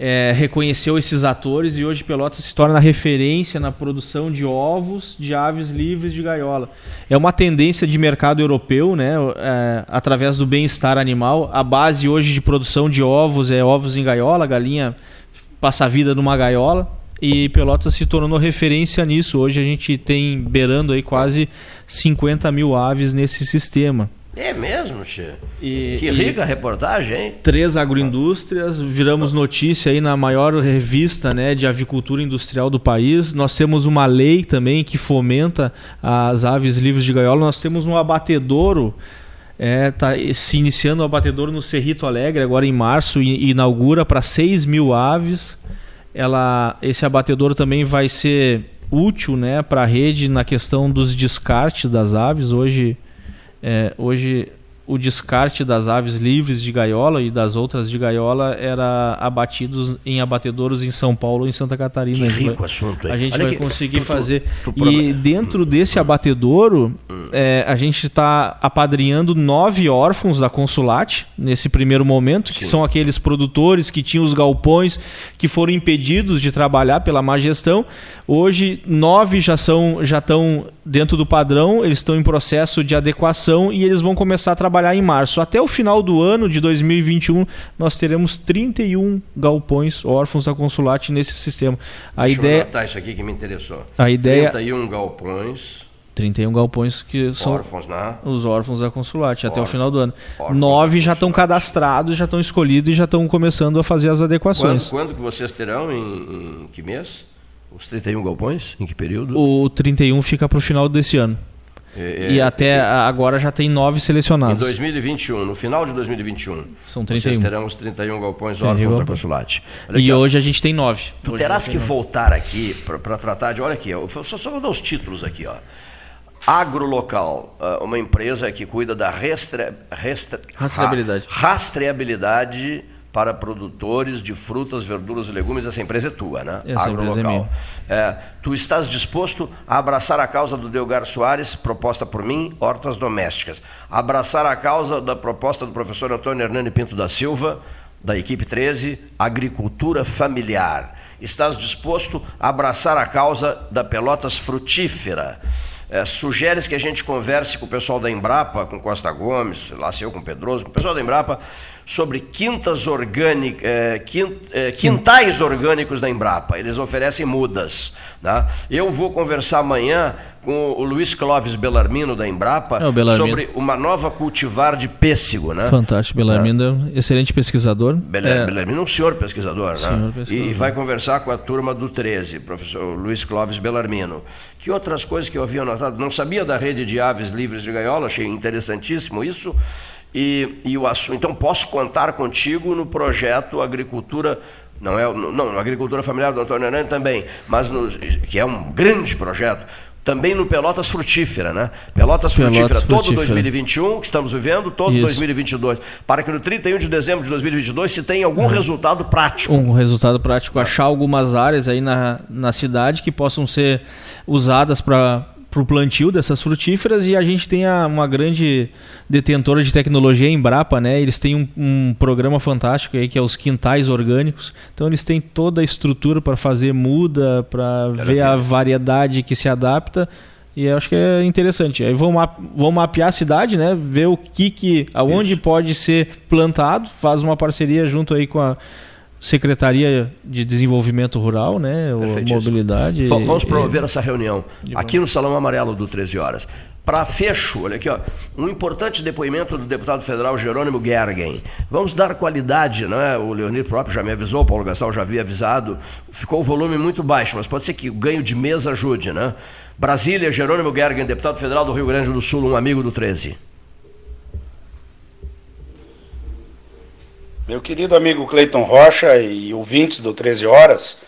É, reconheceu esses atores e hoje Pelotas se torna referência na produção de ovos de aves livres de gaiola. É uma tendência de mercado europeu, né? É, através do bem-estar animal. A base hoje de produção de ovos é ovos em gaiola, galinha passa a vida numa gaiola e Pelotas se tornou referência nisso. Hoje a gente tem beirando aí quase 50 mil aves nesse sistema. É mesmo, Tchê? que rica reportagem, hein? Três agroindústrias, viramos notícia aí na maior revista né, de avicultura industrial do país. Nós temos uma lei também que fomenta as aves livres de gaiola. Nós temos um abatedouro é, tá se iniciando o abatedouro no Cerrito Alegre, agora em março, e inaugura para 6 mil aves ela, esse abatedor também vai ser útil né, para a rede na questão dos descartes das aves. Hoje, é, hoje o descarte das aves livres de gaiola e das outras de gaiola era abatidos em abatedouros em São Paulo e em Santa Catarina. Que rico vai, assunto. A gente Olha vai que, conseguir tu, fazer. Tu, tu, e dentro desse abatedouro, é, a gente está apadrinhando nove órfãos da Consulate nesse primeiro momento, que Sim. são aqueles produtores que tinham os galpões que foram impedidos de trabalhar pela má gestão. Hoje, nove já são já estão dentro do padrão, eles estão em processo de adequação e eles vão começar a trabalhar em março. Até o final do ano de 2021, nós teremos 31 galpões órfãos da Consulate nesse sistema. A Deixa ideia... eu anotar isso aqui que me interessou. A ideia... 31 galpões... 31 galpões que são órfãos, né? os órfãos da Consulate até o final do ano. Nove já estão cadastrados, já estão escolhidos e já estão começando a fazer as adequações. Quando, quando que vocês terão? Em, em que mês? Os 31 galpões? Em que período? O 31 fica para o final desse ano. É, é, e até é, agora já tem nove selecionados. Em 2021, no final de 2021, São 31. vocês terão os 31 galpões órfãos da Consulate. E hoje a gente tem nove. Tu hoje terás que voltar aqui para tratar de. Olha aqui, eu só, só vou dar os títulos aqui. Ó. Agrolocal, ah, uma empresa que cuida da restre, restre, rastreabilidade. rastreabilidade para produtores de frutas, verduras e legumes. Essa empresa é tua, né? Essa empresa é minha. É, tu estás disposto a abraçar a causa do Delgar Soares, proposta por mim, hortas domésticas. Abraçar a causa da proposta do professor Antônio Hernani Pinto da Silva, da equipe 13, agricultura familiar. Estás disposto a abraçar a causa da Pelotas Frutífera. É, sugeres que a gente converse com o pessoal da Embrapa, com Costa Gomes, lá se eu com Pedroso, com o pessoal da Embrapa, sobre quintas orgânicas, é, quint, é, quintais orgânicos da Embrapa. Eles oferecem mudas. Né? Eu vou conversar amanhã com o Luiz Clóvis Belarmino da Embrapa é, sobre uma nova cultivar de pêssego. Né? Fantástico, Belarmino é um excelente pesquisador. É. Belarmino é um senhor pesquisador. Né? Senhor pesquisador. E vai conversar com a turma do 13, professor Luiz Clóvis Belarmino. Que outras coisas que eu havia notado? Não sabia da rede de aves livres de gaiola, achei interessantíssimo isso. E, e o assunto, então posso contar contigo no projeto Agricultura não é não agricultura familiar do Antônio Hernani também, mas no, que é um grande projeto. Também no Pelotas Frutífera, né? Pelotas, Frutífera, Pelotas todo 2021 que estamos vivendo, todo Isso. 2022, para que no 31 de dezembro de 2022 se tenha algum uhum. resultado prático. Um resultado prático, achar algumas áreas aí na, na cidade que possam ser usadas para para o plantio dessas frutíferas e a gente tem a, uma grande detentora de tecnologia, a Embrapa, né? Eles têm um, um, programa fantástico aí que é os quintais orgânicos. Então eles têm toda a estrutura para fazer muda, para ver a variedade que se adapta. E eu acho que é interessante. Aí vão, vão mapear a cidade, né? Ver o que, que aonde Isso. pode ser plantado, faz uma parceria junto aí com a Secretaria de Desenvolvimento Rural, né? Mobilidade. Vamos promover e... essa reunião aqui no Salão Amarelo do 13 horas. Para fecho, olha aqui, ó, um importante depoimento do deputado federal Jerônimo Gergen. Vamos dar qualidade, né? O Leonir próprio já me avisou, o Paulo Gastal já havia avisado. Ficou o volume muito baixo, mas pode ser que o ganho de mesa ajude, né? Brasília, Jerônimo Gergen, deputado federal do Rio Grande do Sul, um amigo do 13. Meu querido amigo Cleiton Rocha e ouvintes do 13 Horas,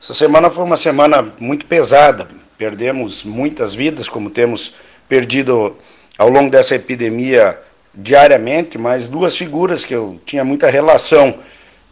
essa semana foi uma semana muito pesada. Perdemos muitas vidas, como temos perdido ao longo dessa epidemia diariamente, mas duas figuras que eu tinha muita relação.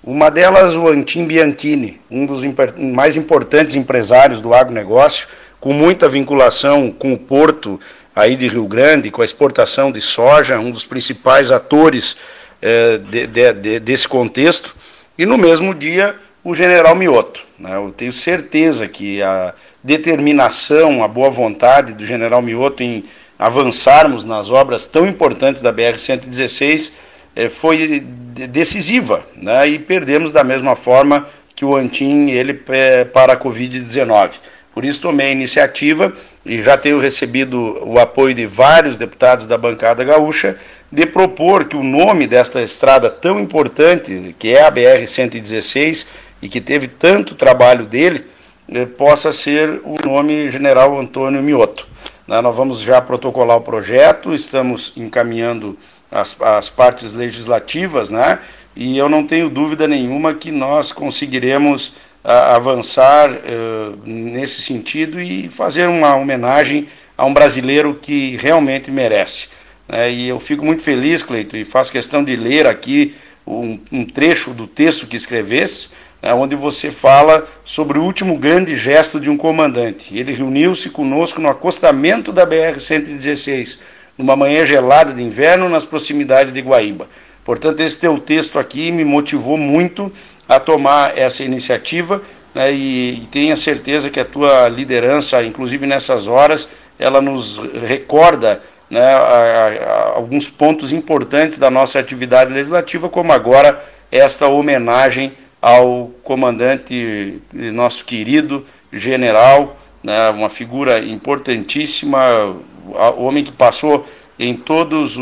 Uma delas, o Antim Bianchini, um dos mais importantes empresários do agronegócio, com muita vinculação com o porto aí de Rio Grande, com a exportação de soja, um dos principais atores é, de, de, de, desse contexto, e no mesmo dia o general Mioto. Né? Eu tenho certeza que a determinação, a boa vontade do general Mioto em avançarmos nas obras tão importantes da BR-116 é, foi decisiva, né? e perdemos da mesma forma que o Antim ele é, para a Covid-19. Por isso tomei a iniciativa e já tenho recebido o apoio de vários deputados da bancada gaúcha de propor que o nome desta estrada tão importante, que é a BR-116, e que teve tanto trabalho dele, eh, possa ser o nome General Antônio Mioto. Né, nós vamos já protocolar o projeto, estamos encaminhando as, as partes legislativas, né? e eu não tenho dúvida nenhuma que nós conseguiremos avançar uh, nesse sentido e fazer uma homenagem a um brasileiro que realmente merece. É, e eu fico muito feliz, Cleito, e faço questão de ler aqui um, um trecho do texto que escrevesse, é, onde você fala sobre o último grande gesto de um comandante. Ele reuniu-se conosco no acostamento da BR-116, numa manhã gelada de inverno, nas proximidades de Guaíba. Portanto, esse teu texto aqui me motivou muito a tomar essa iniciativa né, e, e tenha certeza que a tua liderança, inclusive nessas horas, ela nos recorda né, a, a, alguns pontos importantes da nossa atividade legislativa, como agora esta homenagem ao comandante, nosso querido general, né, uma figura importantíssima, homem que passou em todas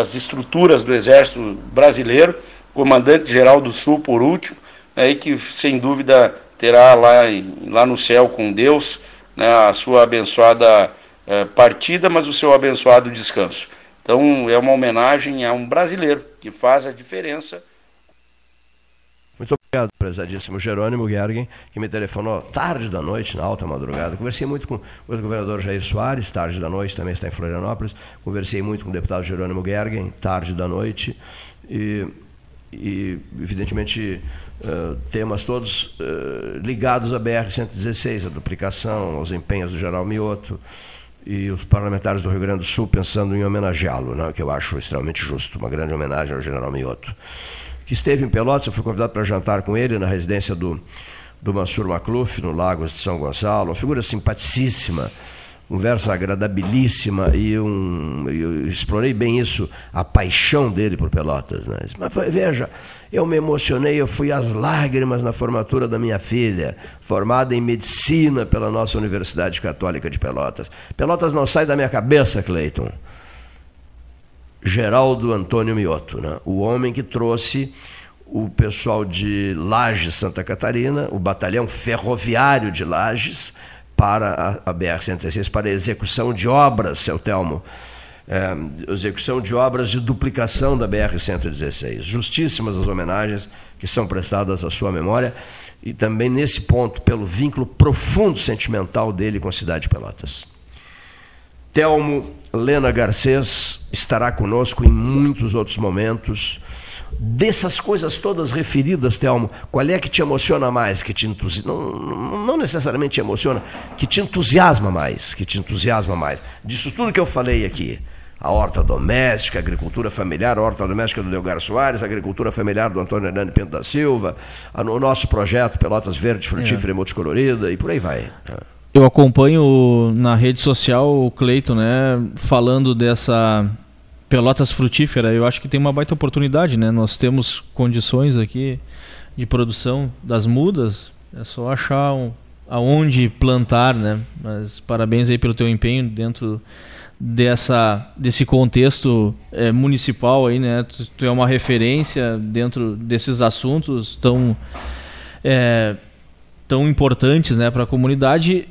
as estruturas do Exército Brasileiro, comandante-geral do Sul, por último, né, e que sem dúvida terá lá, lá no céu com Deus né, a sua abençoada é, partida, mas o seu abençoado descanso. Então é uma homenagem a um brasileiro que faz a diferença. Muito obrigado, prezadíssimo Jerônimo Gergen, que me telefonou tarde da noite, na alta madrugada. Conversei muito com o governador Jair Soares, tarde da noite, também está em Florianópolis. Conversei muito com o deputado Jerônimo Gergen, tarde da noite. E, e evidentemente, uh, temas todos uh, ligados à BR-116, a duplicação, aos empenhos do Geral Mioto, e os parlamentares do Rio Grande do Sul pensando em homenageá-lo, né, que eu acho extremamente justo, uma grande homenagem ao general Mioto, que esteve em Pelotas, eu fui convidado para jantar com ele na residência do, do Mansur Macluf, no Lagos de São Gonçalo, uma figura simpaticíssima, conversa agradabilíssima e um, eu explorei bem isso, a paixão dele por Pelotas. Né? Mas veja, eu me emocionei, eu fui às lágrimas na formatura da minha filha, formada em medicina pela nossa Universidade Católica de Pelotas. Pelotas não sai da minha cabeça, Cleiton. Geraldo Antônio Mioto, né? o homem que trouxe o pessoal de Lages, Santa Catarina, o batalhão ferroviário de Lages, para a, a BR-116, para execução de obras, seu Telmo, é, execução de obras de duplicação da BR-116. Justíssimas as homenagens que são prestadas à sua memória e também nesse ponto pelo vínculo profundo sentimental dele com a cidade de Pelotas. Telmo Lena Garcês estará conosco em muitos outros momentos. Dessas coisas todas referidas, Telmo, qual é que te emociona mais, que te entusiasma, não, não necessariamente te emociona, que te entusiasma mais, que te entusiasma mais? Disso tudo que eu falei aqui, a horta doméstica, a agricultura familiar, a horta doméstica do Delgar Soares, a agricultura familiar do Antônio Hernani Pinto da Silva, o nosso projeto Pelotas Verde, Frutífera é. e Multicolorida, e por aí vai. Eu acompanho na rede social o Cleito, né, falando dessa Pelotas frutífera, eu acho que tem uma baita oportunidade, né? Nós temos condições aqui de produção das mudas, é só achar um, aonde plantar, né? Mas parabéns aí pelo teu empenho dentro dessa desse contexto é, municipal aí, né? Tu, tu, é uma referência dentro desses assuntos tão é, tão importantes, né, para a comunidade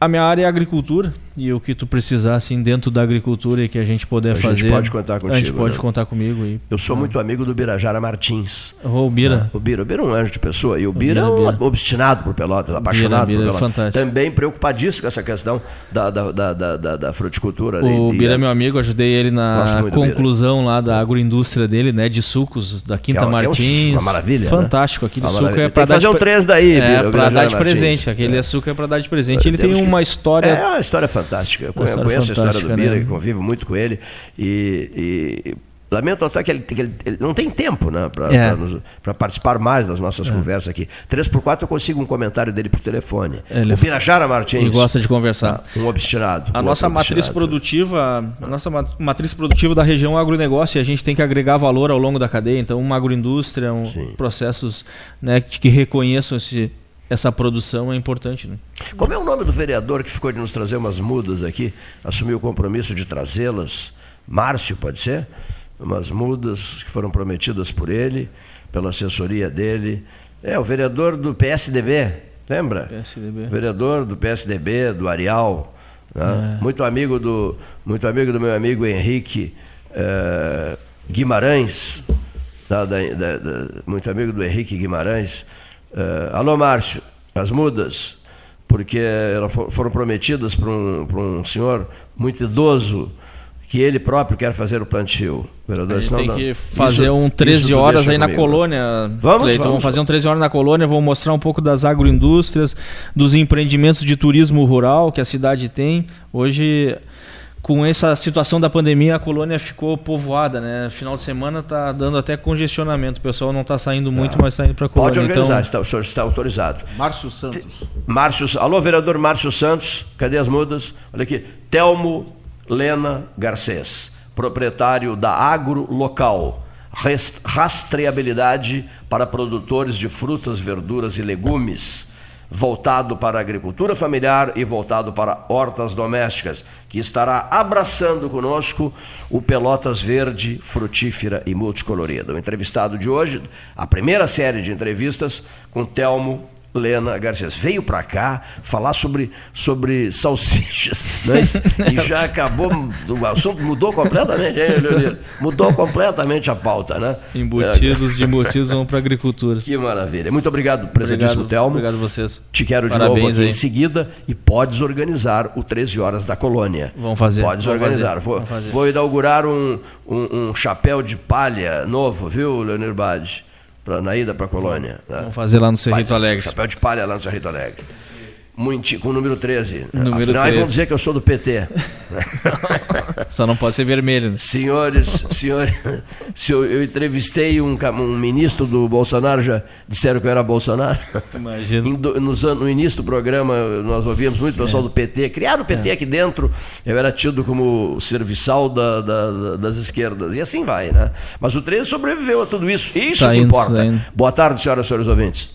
a minha área é agricultura e o que tu precisar assim dentro da agricultura e que a gente puder fazer. A gente pode contar contigo. A gente pode né? contar comigo. E, eu sou muito amigo do Birajara Martins. Oh, o Bira. Ah, o Bira. O Bira é um anjo de pessoa. E o, o Bira, Bira, é um Bira. obstinado por Pelotas, apaixonado Bira, Bira, por Pelotas. Fantástico. Também preocupadíssimo com essa questão da, da, da, da, da, da fruticultura. O Bira é meu amigo, ajudei ele na conclusão lá da agroindústria dele, né? De sucos da Quinta é, Martins. É uma maravilha. Né? Fantástico. Aquele uma suco maravilha. é para dar. fazer um três daí, É, para dar de presente. Aquele açúcar é para dar de presente. Ele tem uma história. É uma história fantástica. Eu conheço a história do Bira, né? convivo muito com ele. E, e lamento até que, ele, que ele, ele, não tem tempo né, para é. participar mais das nossas é. conversas aqui. 3x4 eu consigo um comentário dele por telefone. Ele, o Pirajara Martins. Ele gosta de conversar. Ah, um obstinado. A um nossa matriz produtiva, a nossa matriz produtiva da região é agronegócio e a gente tem que agregar valor ao longo da cadeia. Então, uma agroindústria, um, processos né, que reconheçam esse, essa produção é importante. Né? Como é o nome do vereador que ficou de nos trazer umas mudas aqui, assumiu o compromisso de trazê-las? Márcio, pode ser? Umas mudas que foram prometidas por ele, pela assessoria dele. É, o vereador do PSDB, lembra? PSDB. vereador do PSDB, do Arial. Né? É. Muito, amigo do, muito amigo do meu amigo Henrique eh, Guimarães. Da, da, da, muito amigo do Henrique Guimarães Uh, alô, Márcio, as mudas, porque elas foram prometidas para um, um senhor muito idoso que ele próprio quer fazer o plantio. Vereador, a gente tem que fazer isso, um 13 horas aí na comigo. colônia. Vamos, Cleiton, vamos, vamos fazer um 13 horas na colônia, vou mostrar um pouco das agroindústrias, dos empreendimentos de turismo rural que a cidade tem. Hoje com essa situação da pandemia, a colônia ficou povoada, né? Final de semana está dando até congestionamento. O pessoal não está saindo muito, não. mas está indo para a colônia. Pode organizar, então... está, o senhor está autorizado. Márcio Santos. Márcio, alô, vereador Márcio Santos, cadê as mudas? Olha aqui. Telmo Lena Garcês, proprietário da Agro Local. Rastreabilidade para produtores de frutas, verduras e legumes voltado para a agricultura familiar e voltado para hortas domésticas, que estará abraçando conosco o Pelotas Verde, frutífera e multicolorida. O entrevistado de hoje, a primeira série de entrevistas com Telmo Lena Garcês. Veio para cá falar sobre, sobre salsichas, né? e já acabou, o assunto mudou completamente, hein, Mudou completamente a pauta, né? Embutidos de embutidos vão para agricultura. Que maravilha. Muito obrigado, presentíssimo Telmo. Obrigado a vocês. Te quero de Parabéns novo aqui aí. em seguida e podes organizar o 13 Horas da Colônia. Vamos fazer. Podes Vamos organizar. Fazer. Vou, vou inaugurar um, um, um, chapéu de palha novo, viu, Leonir Bade? Pra, na ida para a colônia. Né? Vamos fazer lá no Cerrito Alegre. Chapéu de palha lá no Cerrito Alegre. Muito, com o número 13. Número Afinal, 13. vão dizer que eu sou do PT. Só não pode ser vermelho. Né? Senhores, senhores se eu, eu, entrevistei um, um, ministro do Bolsonaro, já disseram que eu era Bolsonaro. Imagina. No, início do programa, nós ouvíamos muito o pessoal é. do PT. Criaram o PT é. aqui dentro, eu era tido como serviçal da, da, das esquerdas. E assim vai, né? Mas o 13 sobreviveu a tudo isso. Isso tá que indo, importa. Tá Boa tarde, senhoras e senhores ouvintes.